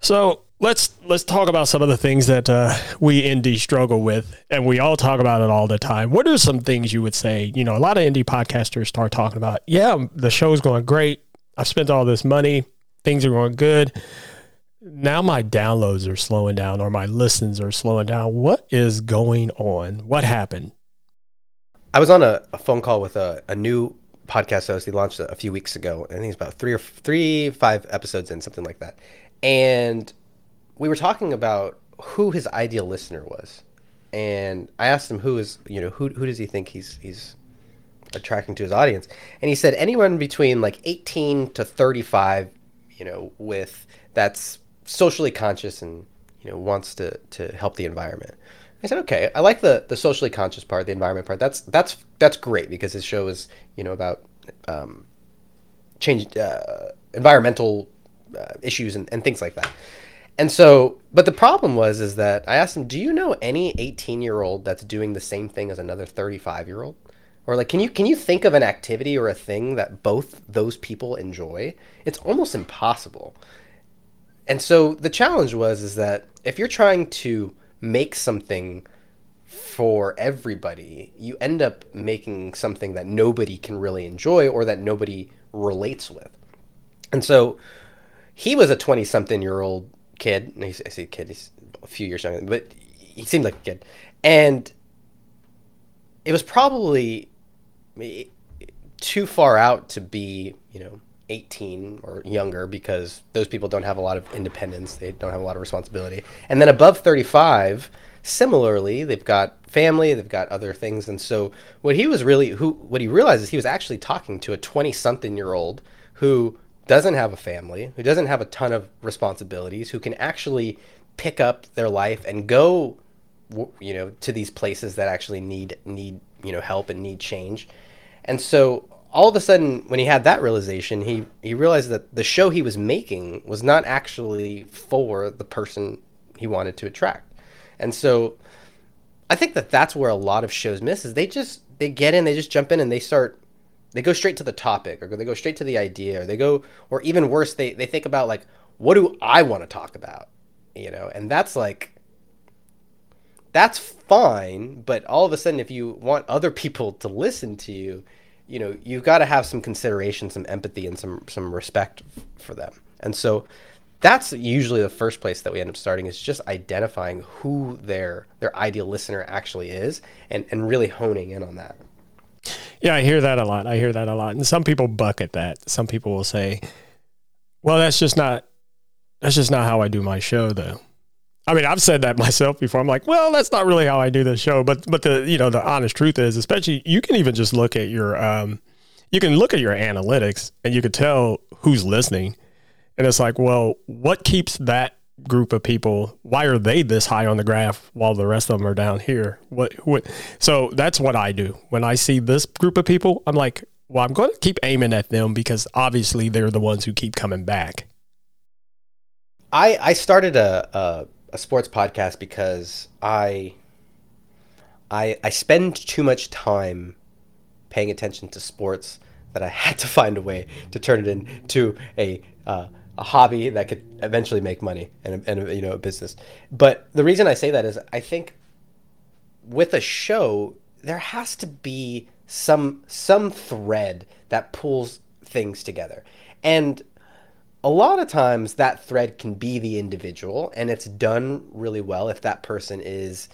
Speaker 1: So, let's let's talk about some of the things that uh, we indie struggle with, and we all talk about it all the time. What are some things you would say? You know, a lot of indie podcasters start talking about, yeah, the show's going great. I've spent all this money, things are going good. Now my downloads are slowing down, or my listens are slowing down. What is going on? What happened?
Speaker 3: I was on a, a phone call with a, a new podcast host. He launched a, a few weeks ago. I think it's about three or three, five episodes in, something like that. And we were talking about who his ideal listener was, and I asked him who is you know who who does he think he's he's attracting to his audience, and he said anyone between like 18 to 35, you know, with that's socially conscious and you know wants to to help the environment. I said, okay, I like the the socially conscious part, the environment part. That's that's that's great because his show is you know about um, change uh, environmental uh, issues and, and things like that. And so, but the problem was is that I asked him, "Do you know any 18-year-old that's doing the same thing as another 35-year-old?" Or like, can you can you think of an activity or a thing that both those people enjoy? It's almost impossible. And so the challenge was is that if you're trying to make something for everybody, you end up making something that nobody can really enjoy or that nobody relates with. And so he was a 20 something year old kid. I say kid, he's a few years younger, but he seemed like a kid. And it was probably too far out to be, you know, 18 or younger because those people don't have a lot of independence. They don't have a lot of responsibility. And then above 35, similarly, they've got family, they've got other things. And so what he was really, who, what he realized is he was actually talking to a 20 something year old who doesn't have a family, who doesn't have a ton of responsibilities, who can actually pick up their life and go you know to these places that actually need need you know help and need change. And so all of a sudden when he had that realization he he realized that the show he was making was not actually for the person he wanted to attract. And so i think that that's where a lot of shows miss is they just they get in they just jump in and they start they go straight to the topic or they go straight to the idea or they go or even worse they they think about like what do i want to talk about? You know and that's like that's fine but all of a sudden if you want other people to listen to you you know you've got to have some consideration some empathy and some some respect for them. And so that's usually the first place that we end up starting is just identifying who their their ideal listener actually is and and really honing in on that
Speaker 1: yeah i hear that a lot. I hear that a lot. And some people buck at that. Some people will say well that's just not that's just not how i do my show though. I mean, I've said that myself before. I'm like, well, that's not really how I do the show. But but the you know the honest truth is, especially you can even just look at your um, you can look at your analytics and you can tell who's listening, and it's like, well, what keeps that group of people? Why are they this high on the graph while the rest of them are down here? What what? So that's what I do when I see this group of people. I'm like, well, I'm going to keep aiming at them because obviously they're the ones who keep coming back.
Speaker 3: I I started a, a a sports podcast because I I I spend too much time paying attention to sports that I had to find a way to turn it into a uh, a hobby that could eventually make money and and you know a business. But the reason I say that is I think with a show there has to be some some thread that pulls things together. And a lot of times that thread can be the individual and it's done really well if that person is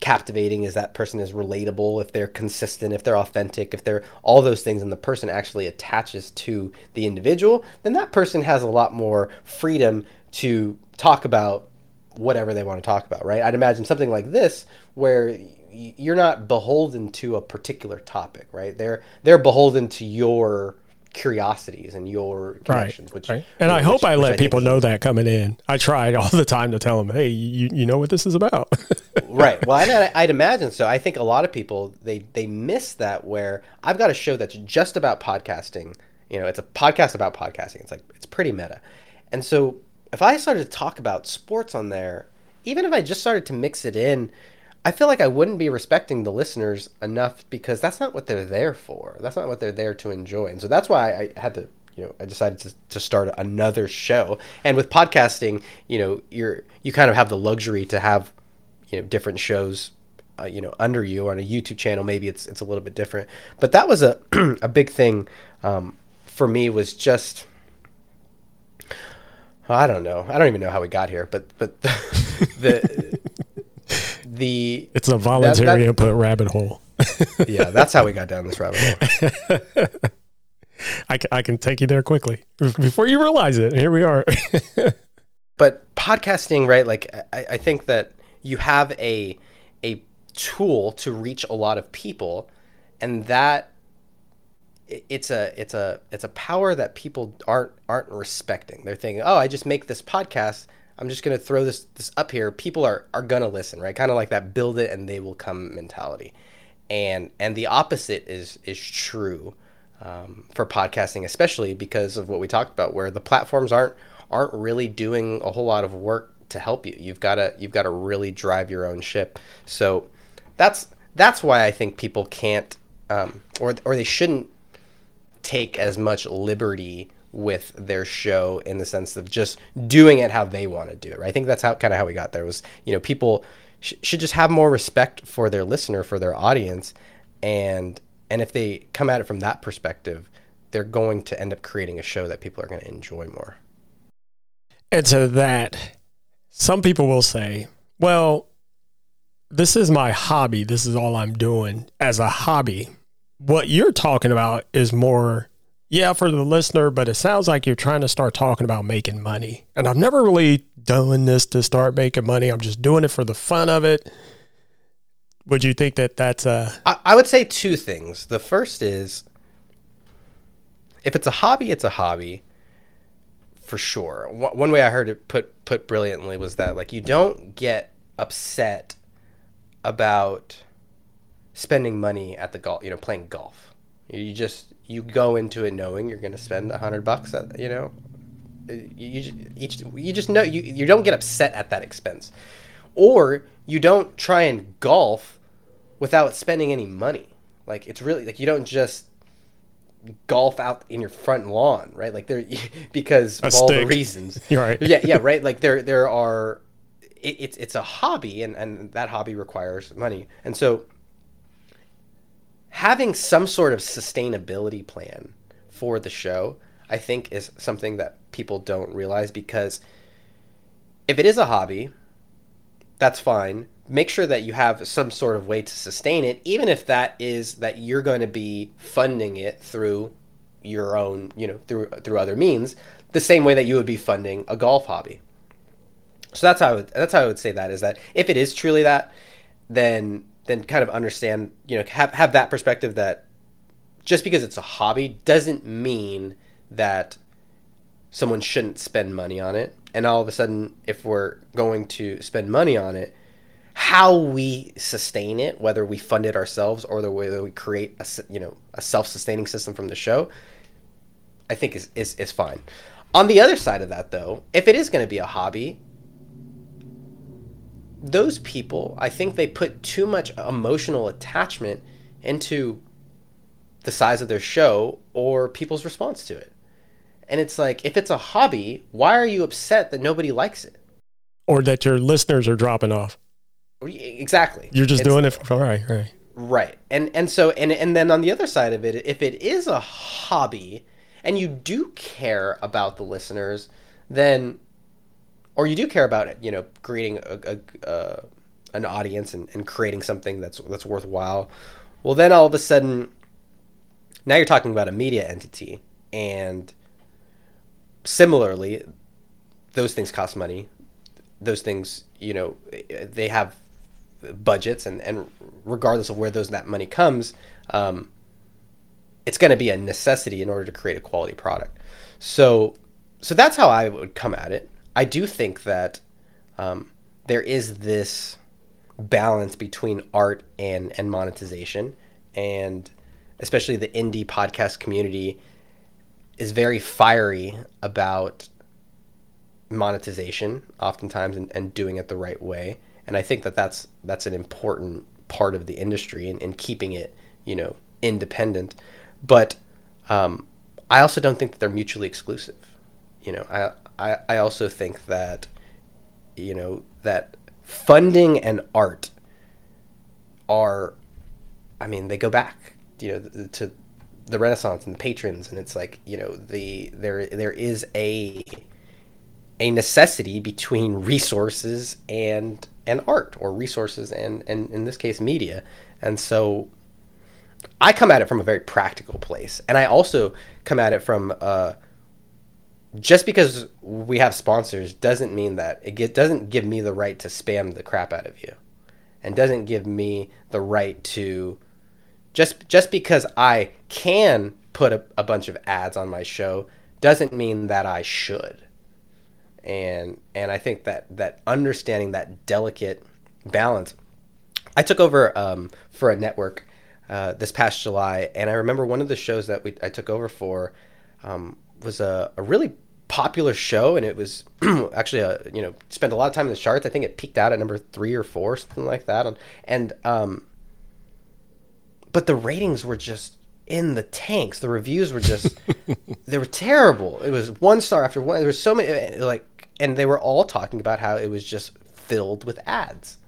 Speaker 3: captivating is that person is relatable if they're consistent if they're authentic if they're all those things and the person actually attaches to the individual then that person has a lot more freedom to talk about whatever they want to talk about right? I'd imagine something like this where you're not beholden to a particular topic right? They're they're beholden to your curiosities and your connections.
Speaker 1: Right, which, right. And I hope I let I people know that coming in. I tried all the time to tell them, hey, you, you know what this is about.
Speaker 3: right. Well, I'd, I'd imagine so. I think a lot of people they they miss that where I've got a show that's just about podcasting. You know, it's a podcast about podcasting. It's like it's pretty meta, and so if I started to talk about sports on there, even if I just started to mix it in I feel like I wouldn't be respecting the listeners enough because that's not what they're there for. That's not what they're there to enjoy. And so that's why I had to, you know, I decided to, to start another show. And with podcasting, you know, you're you kind of have the luxury to have, you know, different shows, uh, you know, under you on a YouTube channel. Maybe it's it's a little bit different. But that was a a big thing um, for me was just. I don't know. I don't even know how we got here, but but the, the the
Speaker 1: it's a voluntary that, that, input rabbit hole.
Speaker 3: yeah, that's how we got down this rabbit hole.
Speaker 1: I, I can take you there quickly before you realize it. Here we are.
Speaker 3: but podcasting, right? Like I, I think that you have a a tool to reach a lot of people, and that it's a it's a it's a power that people aren't aren't respecting. They're thinking, oh, I just make this podcast I'm just gonna throw this this up here. People are are gonna listen, right? Kind of like that build it and they will come mentality. And and the opposite is is true um, for podcasting, especially because of what we talked about, where the platforms aren't aren't really doing a whole lot of work to help you. You've got to you've got to really drive your own ship. So that's that's why I think people can't um, or or they shouldn't take as much liberty with their show in the sense of just doing it how they want to do it. Right? I think that's how kind of how we got there was you know people sh- should just have more respect for their listener for their audience and and if they come at it from that perspective they're going to end up creating a show that people are going to enjoy more.
Speaker 1: And so that some people will say, well, this is my hobby. This is all I'm doing as a hobby. What you're talking about is more yeah, for the listener, but it sounds like you're trying to start talking about making money. And I've never really done this to start making money. I'm just doing it for the fun of it. Would you think that that's a.
Speaker 3: I, I would say two things. The first is if it's a hobby, it's a hobby. for sure. One way I heard it put put brilliantly was that like you don't get upset about spending money at the golf, you know, playing golf. You just you go into it knowing you're going to spend a hundred bucks. At, you know, you, each you just know you you don't get upset at that expense, or you don't try and golf without spending any money. Like it's really like you don't just golf out in your front lawn, right? Like there because a of all the reasons.
Speaker 1: You're right.
Speaker 3: yeah, yeah, right. Like there there are it, it's it's a hobby and and that hobby requires money. And so having some sort of sustainability plan for the show, I think is something that people don't realize because if it is a hobby, that's fine make sure that you have some sort of way to sustain it, even if that is that you're going to be funding it through your own, you know, through through other means, the same way that you would be funding a golf hobby. So that's how I would, that's how I would say that is that if it is truly that, then then kind of understand, you know, have have that perspective that just because it's a hobby doesn't mean that someone shouldn't spend money on it. And all of a sudden, if we're going to spend money on it, how we sustain it, whether we fund it ourselves or the way that we create a you know a self-sustaining system from the show, I think is is, is fine. On the other side of that, though, if it is going to be a hobby, those people, I think they put too much emotional attachment into the size of their show or people's response to it. And it's like, if it's a hobby, why are you upset that nobody likes it?
Speaker 1: Or that your listeners are dropping off?
Speaker 3: Exactly.
Speaker 1: You're just it's, doing it for right, right.
Speaker 3: Right. And and so and and then on the other side of it, if it is a hobby and you do care about the listeners, then or you do care about it, you know, creating a, a uh, an audience and, and creating something that's that's worthwhile. Well, then all of a sudden, now you're talking about a media entity, and similarly, those things cost money. Those things, you know, they have budgets and, and regardless of where those that money comes, um, it's going to be a necessity in order to create a quality product. So, so that's how I would come at it. I do think that um, there is this balance between art and and monetization, and especially the indie podcast community is very fiery about monetization oftentimes and, and doing it the right way and I think that that's that's an important part of the industry and, and keeping it you know independent. But um, I also don't think that they're mutually exclusive. You know, I, I I also think that you know that funding and art are, I mean, they go back you know to the Renaissance and the patrons, and it's like you know the there there is a a necessity between resources and and art or resources and, and in this case media. And so i come at it from a very practical place. And i also come at it from uh, just because we have sponsors doesn't mean that it get, doesn't give me the right to spam the crap out of you and doesn't give me the right to just just because i can put a, a bunch of ads on my show doesn't mean that i should and and I think that that understanding that delicate balance. I took over um, for a network uh, this past July, and I remember one of the shows that we I took over for um, was a, a really popular show, and it was actually a you know spent a lot of time in the charts. I think it peaked out at number three or four, something like that. And um, but the ratings were just in the tanks. The reviews were just they were terrible. It was one star after one. There was so many like and they were all talking about how it was just filled with ads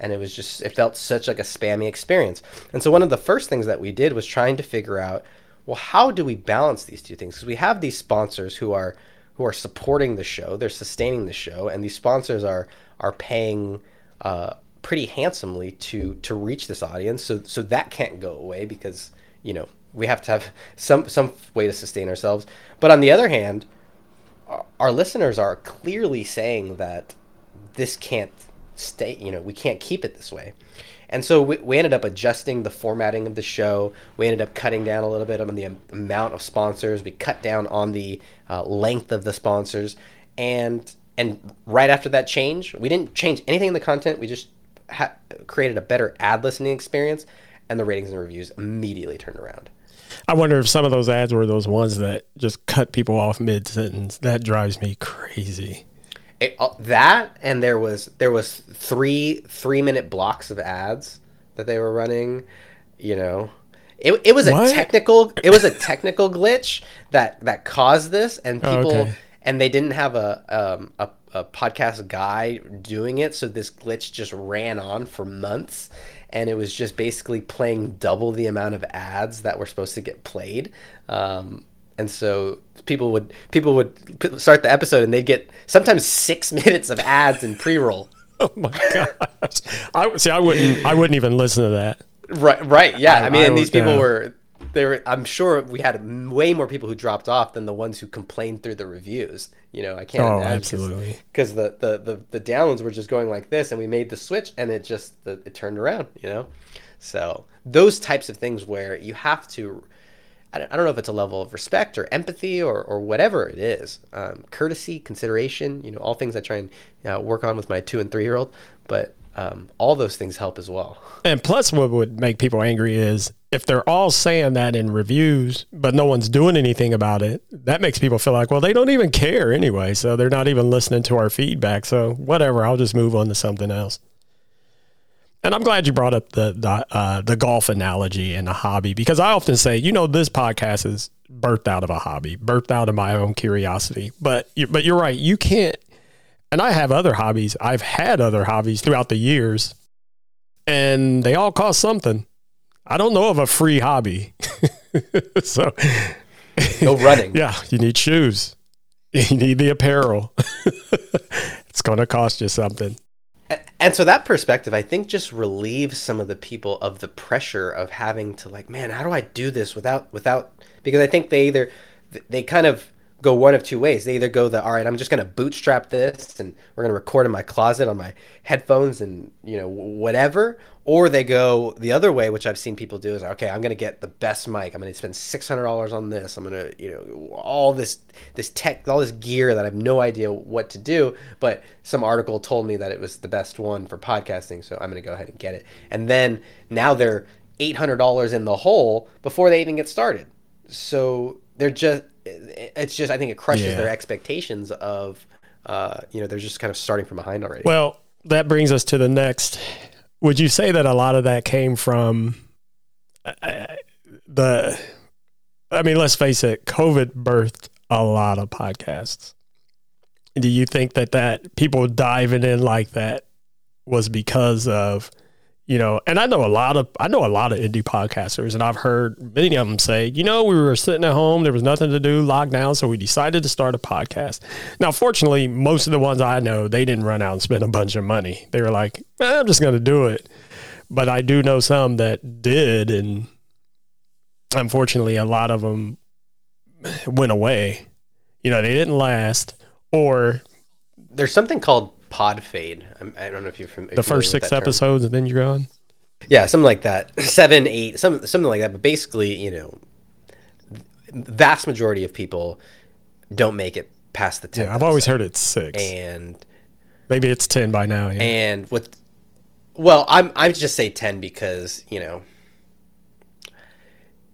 Speaker 3: and it was just it felt such like a spammy experience and so one of the first things that we did was trying to figure out well how do we balance these two things because we have these sponsors who are who are supporting the show they're sustaining the show and these sponsors are are paying uh, pretty handsomely to to reach this audience so so that can't go away because you know we have to have some some way to sustain ourselves but on the other hand our listeners are clearly saying that this can't stay, you know, we can't keep it this way. And so we, we ended up adjusting the formatting of the show. We ended up cutting down a little bit on the amount of sponsors. We cut down on the uh, length of the sponsors, and and right after that change, we didn't change anything in the content. We just ha- created a better ad listening experience, and the ratings and reviews immediately turned around.
Speaker 1: I wonder if some of those ads were those ones that just cut people off mid sentence. That drives me crazy.
Speaker 3: It, uh, that and there was there was three three minute blocks of ads that they were running. You know, it, it was
Speaker 1: What?
Speaker 3: a technical it was a technical glitch that that caused this, and
Speaker 1: Oh,
Speaker 3: people
Speaker 1: okay.
Speaker 3: and they didn't have a um, a, a podcast guy doing it, so this glitch just ran on for months. And it was just basically playing double the amount of ads that were supposed to get played. Um, and so people would people would start the episode and they'd get sometimes six minutes of ads and pre-roll
Speaker 1: Oh my gosh! I see. I wouldn't. I wouldn't even listen to that.
Speaker 3: right right yeah i,
Speaker 1: I-
Speaker 3: mean
Speaker 1: I
Speaker 3: and these people
Speaker 1: down.
Speaker 3: were they were i'm sure we had way more people who dropped off than the ones who complained through the reviews you know i can't
Speaker 1: Oh,
Speaker 3: imagine
Speaker 1: absolutely.
Speaker 3: because the, the the the downloads were just going like this and we made the switch and it just the, it turned around you know so those types of things where you have to I don't, I don't know if it's a level of respect or empathy or, or whatever it is, um, courtesy, consideration, you know, all things I try and uh, work on with my two and three year old, but um, all those things help as well.
Speaker 1: And plus, what would make people angry is if they're all saying that in reviews, but no one's doing anything about it. That makes people feel like, well, they don't even care anyway, so they're not even listening to our feedback. So whatever, I'll just move on to something else. And I'm glad you brought up the the, uh, the golf analogy and a hobby because I often say, you know, this podcast is birthed out of a hobby, birthed out of my own curiosity. But you, but you're right, you can't. And I have other hobbies. I've had other hobbies throughout the years, and they all cost something. I don't know of a free hobby. so
Speaker 3: No running.
Speaker 1: yeah, you need shoes. You need the apparel. it's going to cost you something.
Speaker 3: And so that perspective, I think, just relieves some of the people of the pressure of having to like, man, how do I do this without without? Because I think they either they kind of go one of two ways. They either go the all right, I'm just going to bootstrap this and we're going to record in my closet on my headphones and you know whatever, or they go the other way, which I've seen people do is okay, I'm going to get the best mic. I'm going to spend six hundred dollars on this. I'm going to you know all this this tech, all this gear that I have no idea what to do, but some article told me that it was the best one for podcasting, so I'm going to go ahead and get it. And then now they're eight hundred dollars in the hole before they even get started. So they're just it's just I think it crushes
Speaker 1: Yeah.
Speaker 3: their expectations of uh, you know they're just kind of starting from behind already.
Speaker 1: Well, that brings us to the next. Would you say that a lot of that came from uh, the? I mean, let's face it. COVID birthed a lot of podcasts. Do you think that that people diving in like that was because of, you know? And I know a lot of I know a lot of indie podcasters, and I've heard many of them say, you know, we were sitting at home, there was nothing to do, locked down, so we decided to start a podcast. Now, fortunately, most of the ones I know, they didn't run out and spend a bunch of money. They were like, eh, I'm just going to do it. But I do know some that did, and unfortunately, a lot of them went away. You know, they didn't last, or
Speaker 3: There's something called pod fade. I'm, I don't know if you're familiar.
Speaker 1: the first six episodes, and then you're gone.
Speaker 3: Yeah, something like that. Seven, eight, some something like that. But basically, you know, vast majority of people don't make it past the ten.
Speaker 1: Yeah, I've always heard it's six.
Speaker 3: and
Speaker 1: Maybe it's ten by now. Yeah.
Speaker 3: and with well, I'm I just say ten because you know.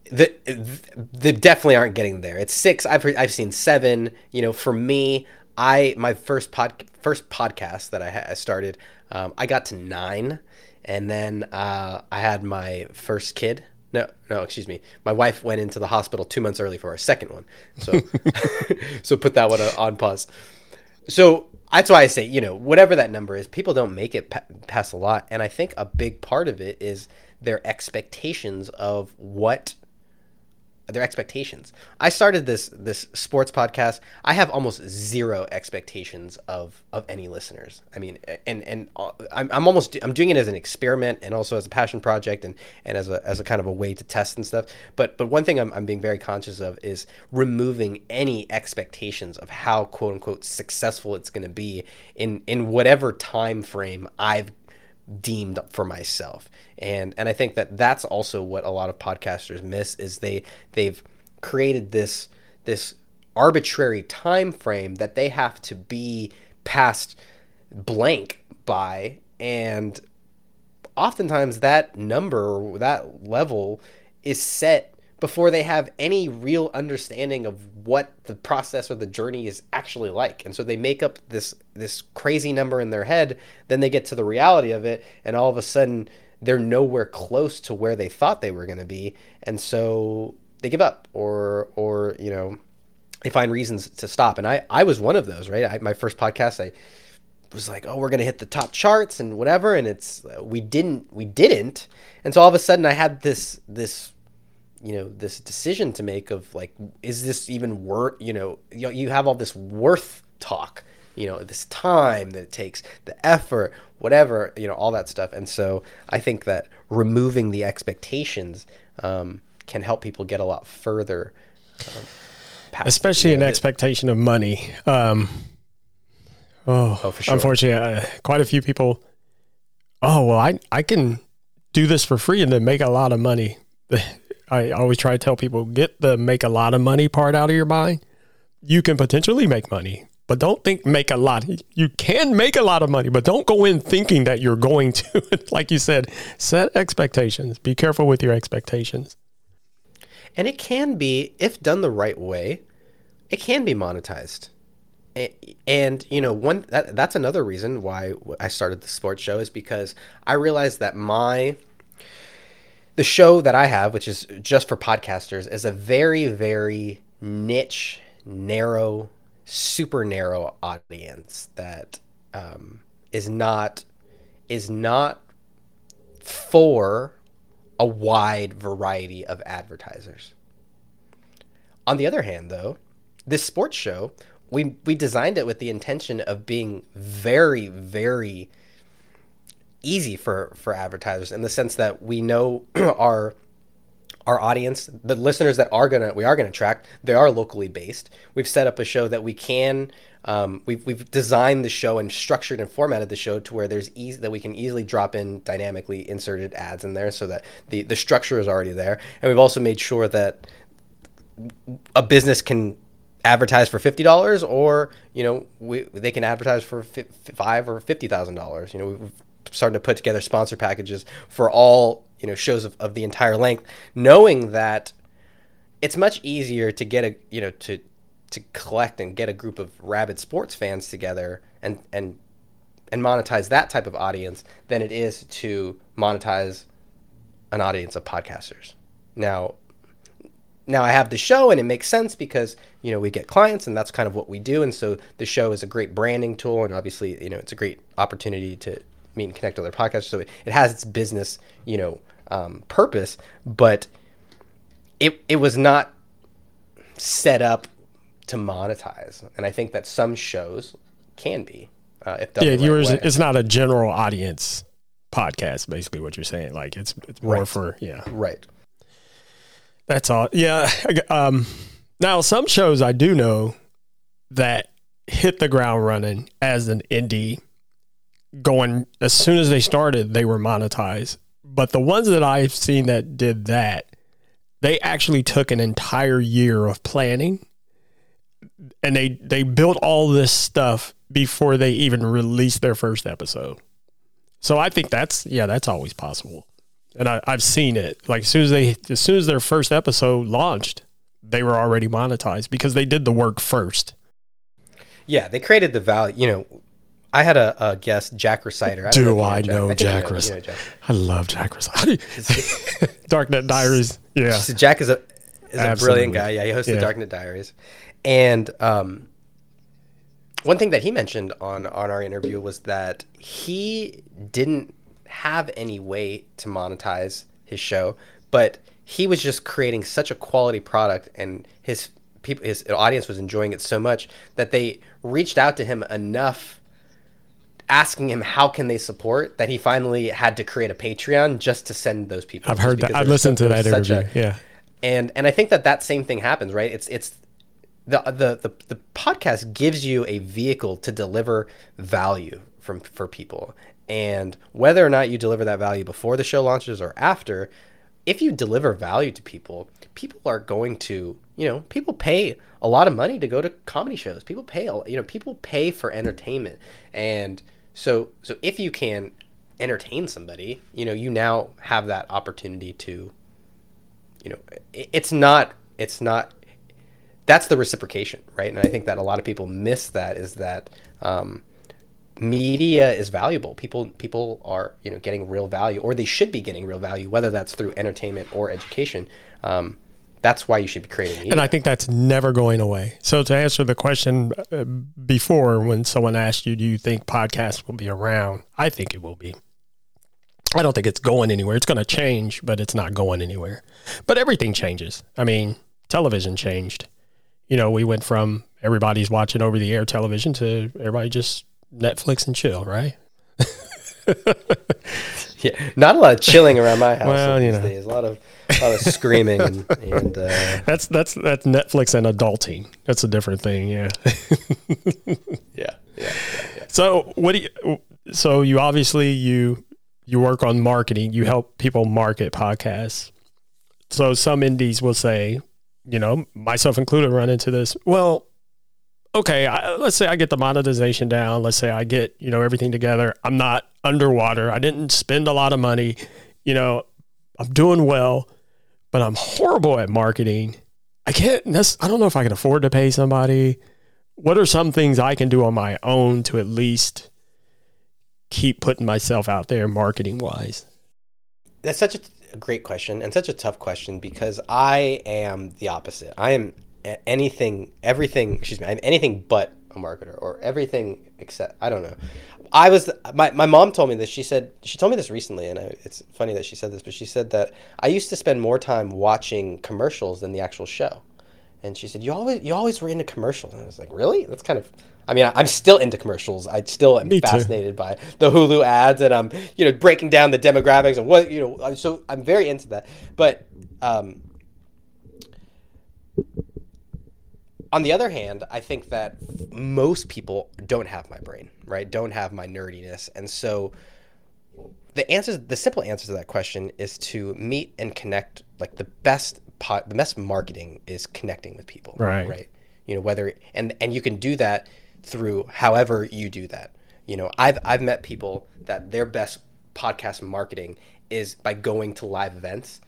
Speaker 3: The, the definitely aren't getting there. It's six. I've heard, I've seen seven. You know, for me, I my first pod first podcast that I, ha- I started, um, I got to nine, and then uh, I had my first kid. No, no, excuse me. My wife went into the hospital two months early for our second one, so so put that one on pause. So that's why I say, you know, whatever that number is, people don't make it pa- past a lot, and I think a big part of it is their expectations of what their expectations. I started this this sports podcast. I have almost zero expectations of of any listeners. I mean, and and uh, I'm, I'm almost I'm doing it as an experiment and also as a passion project and and as a as a kind of a way to test and stuff. But but one thing I'm I'm being very conscious of is removing any expectations of how quote unquote successful it's going to be in in whatever time frame I've deemed for myself. And and I think that that's also what a lot of podcasters miss is they they've created this this arbitrary time frame that they have to be past blank by and oftentimes that number that level is set before they have any real understanding of what the process or the journey is actually like. And so they make up this this crazy number in their head, then they get to the reality of it and all of a sudden they're nowhere close to where they thought they were going to be and so they give up or or you know they find reasons to stop and I I was one of those, right? I, my first podcast I was like, "Oh, we're going to hit the top charts and whatever." And it's we didn't we didn't. And so all of a sudden I had this this you know this decision to make of like is this even worth you know you, you have all this worth talk you know this time that it takes the effort whatever you know all that stuff. And so i think that removing the expectations um, can help people get a lot further um,
Speaker 1: past, especially you know, an expectation of money. Um, oh, oh sure. unfortunately uh, quite a few people oh well i i can do this for free and then make a lot of money I always try to tell people get the make a lot of money part out of your mind. You can potentially make money, but don't think make a lot. You can make a lot of money, but don't go in thinking that you're going to. like you said, set expectations. Be careful with your expectations.
Speaker 3: And it can be, if done the right way, it can be monetized. And you know, one that, that's another reason why I started the sports show is because I realized that my the show that I have, which is just for podcasters, is a very, very niche, narrow, super narrow audience that um, is not is not for a wide variety of advertisers. On the other hand, though, this sports show, we we designed it with the intention of being very, very easy for for advertisers in the sense that we know our our audience, the listeners that are gonna we are gonna attract, they are locally based. We've set up a show that we can. Um, we've, we've designed the show and structured and formatted the show to where there's easy that we can easily drop in dynamically inserted ads in there so that the, the structure is already there. And we've also made sure that a business can advertise for fifty dollars, or you know, we, they can advertise for five or fifty thousand dollars. You know, we've starting to put together sponsor packages for all you know shows of, of the entire length, knowing that it's much easier to get a you know to to collect and get a group of rabid sports fans together and and and monetize that type of audience than it is to monetize an audience of podcasters. Now, now I have the show and it makes sense because you know we get clients and that's kind of what we do and so the show is a great branding tool and obviously you know it's a great opportunity to meet and connect other podcasts. So it, it has its business, you know, um, purpose, but it it was not set up to monetize. And I think that some shows can be. Uh, if
Speaker 1: yeah, yours it's not a general audience podcast. Basically, what you're saying, like it's it's more
Speaker 3: right.
Speaker 1: for yeah,
Speaker 3: right.
Speaker 1: That's all. Yeah. Um, now some shows I do know that hit the ground running as an indie going as soon as they started, they were monetized. But the ones that I've seen that did that, they actually took an entire year of planning and they they built all this stuff before they even released their first episode. So I think that's yeah, that's always possible. And I, I've seen it. Like as soon as they as soon as their first episode launched, they were already monetized because they did the work first.
Speaker 3: Yeah, they created the value. You know, I had a, a guest, Jack Rhysider.
Speaker 1: I Do I know Jack, Jack Rhysider? You know I love Jack Rhysider. Darknet Diaries. Yeah.
Speaker 3: So Jack is a is a brilliant guy. Yeah, he hosts yeah. the Darknet Diaries, and um, one thing that he mentioned on on our interview was that he didn't have any way to monetize his show, but he was just creating such a quality product, and his people, his audience was enjoying it so much that they reached out to him enough asking him how can they support that he finally had to create a Patreon just to send those people.
Speaker 1: I've heard that. I've listened to that interview. A, yeah.
Speaker 3: And and I think that that same thing happens, right? It's it's the, the the the podcast gives you a vehicle to deliver value from for people and whether or not you deliver that value before the show launches or after if you deliver value to people people are going to you know people pay a lot of money to go to comedy shows people pay you know people pay for entertainment and so so if you can entertain somebody you know you now have that opportunity to you know it's not it's not that's the reciprocation, right? And I think that a lot of people miss that is that um, media is valuable. People people are you know getting real value, or they should be getting real value, whether that's through entertainment or education. Um, that's why you should be creating media.
Speaker 1: And I think that's never going away. So to answer the question uh, before, when someone asked you, "Do you think podcasts will be around?" I think it will be. I don't think it's going anywhere. It's going to change, but it's not going anywhere. But everything changes. I mean, television changed you know, we went from everybody's watching over the air television to everybody just Netflix and chill, right?
Speaker 3: yeah, not a lot of chilling around my house well, these know. days. A lot of a lot of screaming and, and uh...
Speaker 1: that's that's that's Netflix and adulting. That's a different thing. Yeah.
Speaker 3: yeah. Yeah. Yeah.
Speaker 1: So what do you? So you obviously you you work on marketing. You help people market podcasts. So some indies will say, you know, myself included, run into this. Well, okay, I, let's say I get the monetization down. Let's say I get, you know, everything together. I'm not underwater. I didn't spend a lot of money. You know, I'm doing well, but I'm horrible at marketing. I can't, I don't know if I can afford to pay somebody. What are some things I can do on my own to at least keep putting myself out there marketing wise?
Speaker 3: That's such a a great question and such a tough question because I am the opposite. I am anything, everything, excuse me, I'm anything but a marketer or everything except, I don't know. I was, my, my mom told me this. She said, she told me this recently, and I, it's funny that she said this, but she said that I used to spend more time watching commercials than the actual show. And she said, you always, you always were into commercials. And I was like, really? That's kind of, I mean, I'm still into commercials. I still am Me fascinated too. by the Hulu ads, and I'm you know breaking down the demographics and what you know. So I'm very into that. But um, on the other hand, I think that most people don't have my brain, right? Don't have my nerdiness, and so the answer, the simple answer to that question is to meet and connect. Like the best pot, the best marketing is connecting with people,
Speaker 1: right?
Speaker 3: Right. You know whether and and you can do that through however you do that. You know, I've I've met people that their best podcast marketing is by going to live events,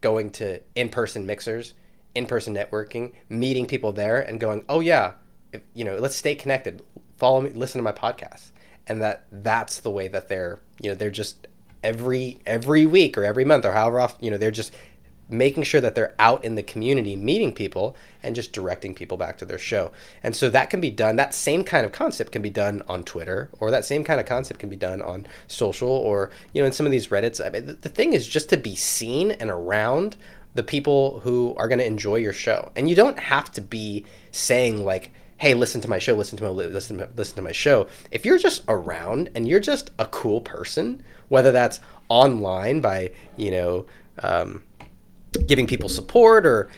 Speaker 3: going to in-person mixers, in-person networking, meeting people there and going, "Oh yeah, if, you know, let's stay connected. Follow me, listen to my podcast." And that that's the way that they're, you know, they're just every every week or every month or however often, you know, they're just making sure that they're out in the community meeting people and just directing people back to their show. And so that can be done, that same kind of concept can be done on Twitter, or that same kind of concept can be done on social, or, you know, in some of these Reddits. I mean, the, the thing is just to be seen and around the people who are going to enjoy your show. And you don't have to be saying, like, hey, listen to my show, listen to my listen to, listen to my show. If you're just around and you're just a cool person, whether that's online by, you know, um, giving people support or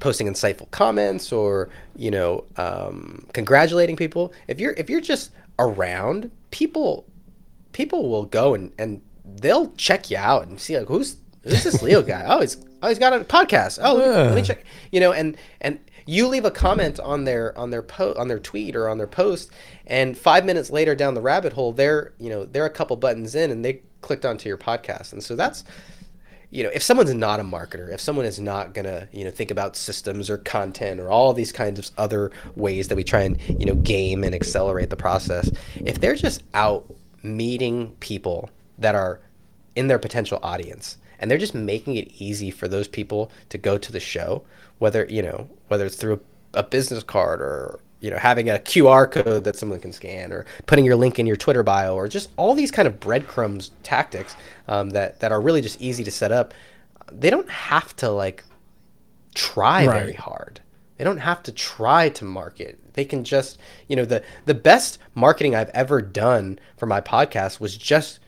Speaker 3: posting insightful comments or you know um, congratulating people if you're if you're just around people people will go and and they'll check you out and see like who's who's this leo guy oh he's oh he's got a podcast. Oh yeah. let me check. You know and and you leave a comment on their on their po- on their tweet or on their post and five minutes later down the rabbit hole they're you know they're a couple buttons in and they clicked onto your podcast. And so that's you know, if someone's not a marketer, if someone is not gonna, you know, think about systems or content or all these kinds of other ways that we try and, you know, game and accelerate the process, if they're just out meeting people that are in their potential audience and they're just making it easy for those people to go to the show, whether, you know, whether it's through a business card or you know having a QR code that someone can scan or putting your link in your Twitter bio or just all these kind of breadcrumbs tactics um, that that are really just easy to set up. They don't have to like try right. very hard. They don't have to try to market. They can just you know the the best marketing I've ever done for my podcast was just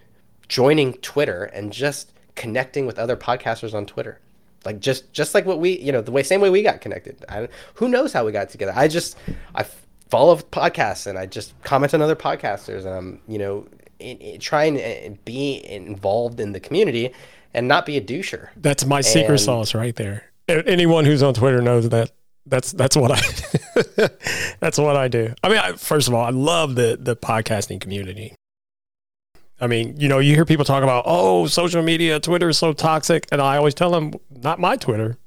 Speaker 3: joining Twitter and just connecting with other podcasters on Twitter. like just just like what we you know the way same way we got connected. I, who knows how we got together? I just I follow podcasts and I just comment on other podcasters and I'm you know in, in, trying to uh, be involved in the community and not be a doucher.
Speaker 1: That's my secret and, sauce right there. Anyone who's on Twitter knows that that's that's what I that's what I do. I mean, I, first of all, I love the the podcasting community. I mean, you know, you hear people talk about, oh, social media, Twitter is so toxic, and I always tell them, not my Twitter.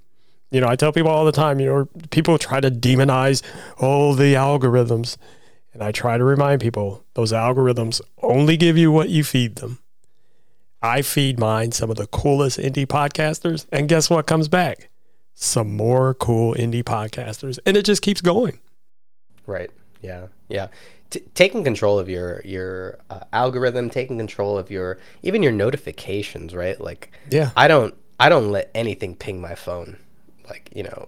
Speaker 1: You know, I tell people all the time, you know, people try to demonize, oh, the algorithms, and I try to remind people those algorithms only give you what you feed them. I feed mine some of the coolest indie podcasters, and guess what comes back? some more cool indie podcasters, and it just keeps going.
Speaker 3: Right. Yeah. Yeah. T- taking control of your your uh, algorithm, taking control of your even your notifications, right? Like,
Speaker 1: yeah,
Speaker 3: I don't I don't let anything ping my phone. Like, you know,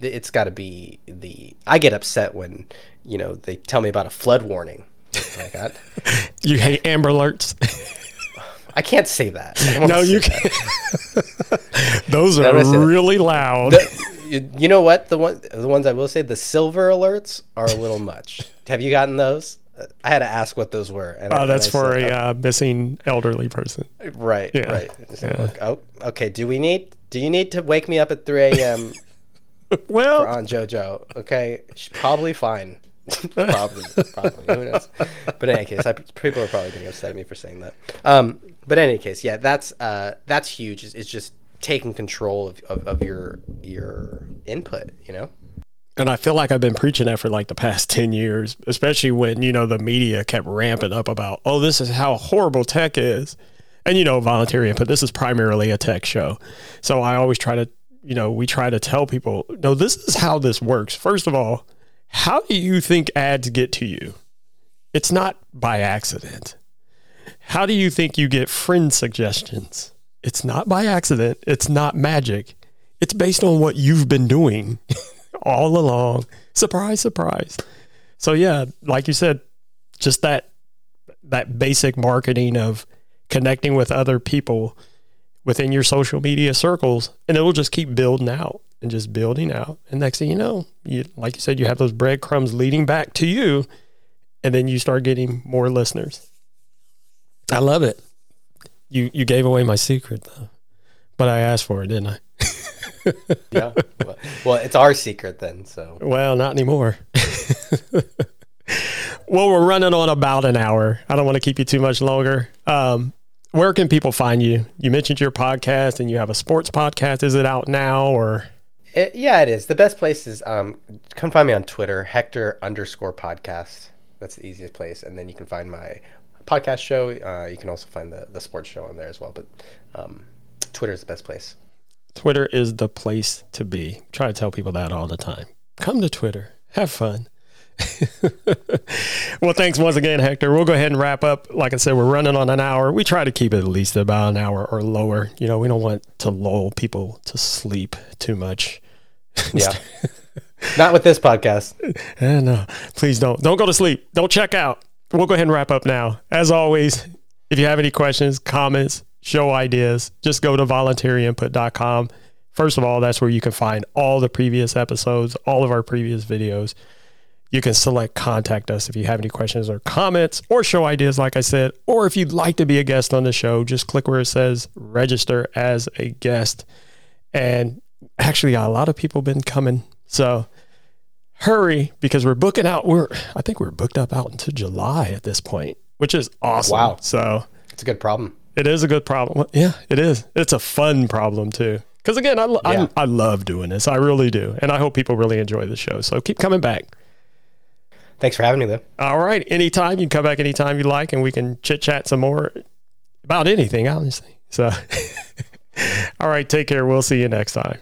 Speaker 3: it's got to be the. I get upset when you know they tell me about a flood warning. Like I,
Speaker 1: you hate Amber Alerts.
Speaker 3: I can't say that.
Speaker 1: No, you can't. Those are really loud.
Speaker 3: The, you know what? The one, the ones I will say, the silver alerts are a little much. Have you gotten those? I had to ask what those were.
Speaker 1: And oh, that's for said, a uh, missing elderly person.
Speaker 3: Right. Yeah. Right. Yeah. oh, okay. Do we need? Do you need to wake me up at three a.m.
Speaker 1: well,
Speaker 3: on JoJo? Okay, She's probably fine. probably, probably. Who knows? But in any case, I, people are probably getting upset at me for saying that. Um, but in any case, yeah, that's uh, that's huge. It's, it's just taking control of, of, of your your input. You know.
Speaker 1: And I feel like I've been preaching that for like the past 10 years, especially when, you know, the media kept ramping up about, oh, this is how horrible tech is. And, you know, voluntary input, this is primarily a tech show. So I always try to, you know, we try to tell people, no, this is how this works. First of all, how do you think ads get to you? It's not by accident. How do you think you get friend suggestions? It's not by accident. It's not magic. It's based on what you've been doing all along. Surprise, surprise. So yeah, like you said, just that that basic marketing of connecting with other people within your social media circles and it will just keep building out and just building out. And next thing you know, you like you said, you have those breadcrumbs leading back to you, and then you start getting more listeners. I love it. You you gave away my secret though, but I asked for it, didn't I?
Speaker 3: yeah. Well, it's our secret then. So.
Speaker 1: Well, not anymore. well, we're running on about an hour. I don't want to keep you too much longer. Um, where can people find you? You mentioned your podcast, and you have a sports podcast. Is it out now or?
Speaker 3: It, yeah, it is. The best place is um, come find me on Twitter, Hector underscore podcast. That's the easiest place. And then you can find my podcast show. Uh, you can also find the, the sports show on there as well. But um, Twitter is the best place.
Speaker 1: Twitter is the place to be. Try to tell people that all the time. Come to Twitter. Have fun. well, thanks once again, Hector. We'll go ahead and wrap up. Like I said, we're running on an hour. We try to keep it at least about an hour or lower. You know, we don't want to lull people to sleep too much.
Speaker 3: Yeah. Not with this podcast.
Speaker 1: Uh, no, please don't. Don't go to sleep. Don't check out. We'll go ahead and wrap up now. As always, if you have any questions, comments, show ideas, just go to voluntaryinput.com. First of all, that's where you can find all the previous episodes, all of our previous videos. You can select contact us if you have any questions or comments or show ideas, like I said. Or if you'd like to be a guest on the show, just click where it says register as a guest. And actually a lot of people been coming. So hurry because we're booking out. We're I think we're booked up out into July at this point, which is awesome.
Speaker 3: Wow.
Speaker 1: So
Speaker 3: it's a good problem.
Speaker 1: It is a good problem. Yeah, it is. It's a fun problem too. Because again, I, yeah. I, I love doing this. I really do, and I hope people really enjoy the show. So keep coming back.
Speaker 3: Thanks for having me, though.
Speaker 1: All right, anytime you can come back anytime you like, and we can chit chat some more about anything, honestly. So, all right, take care. We'll see you next time.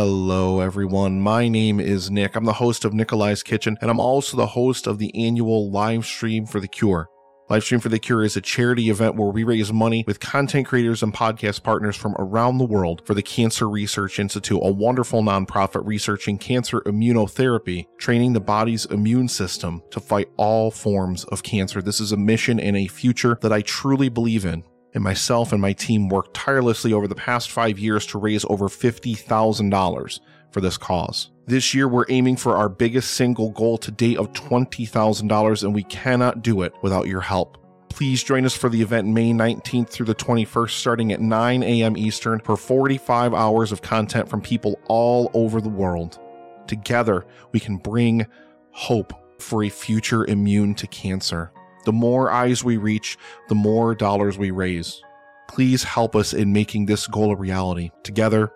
Speaker 5: Hello, everyone. My name is Nick. I'm the host of Nikolai's Kitchen, and I'm also the host of the annual live stream for The Cure. Livestream for the Cure is a charity event where we raise money with content creators and podcast partners from around the world for the Cancer Research Institute, a wonderful nonprofit researching cancer immunotherapy, training the body's immune system to fight all forms of cancer. This is a mission and a future that I truly believe in. And myself and my team worked tirelessly over the past five years to raise over $50,000 for this cause. This year, we're aiming for our biggest single goal to date of $20,000, and we cannot do it without your help. Please join us for the event May 19th through the 21st, starting at 9 a.m. Eastern, for 45 hours of content from people all over the world. Together, we can bring hope for a future immune to cancer. The more eyes we reach, the more dollars we raise. Please help us in making this goal a reality. Together,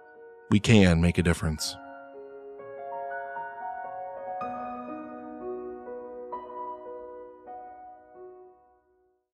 Speaker 5: we can make a difference.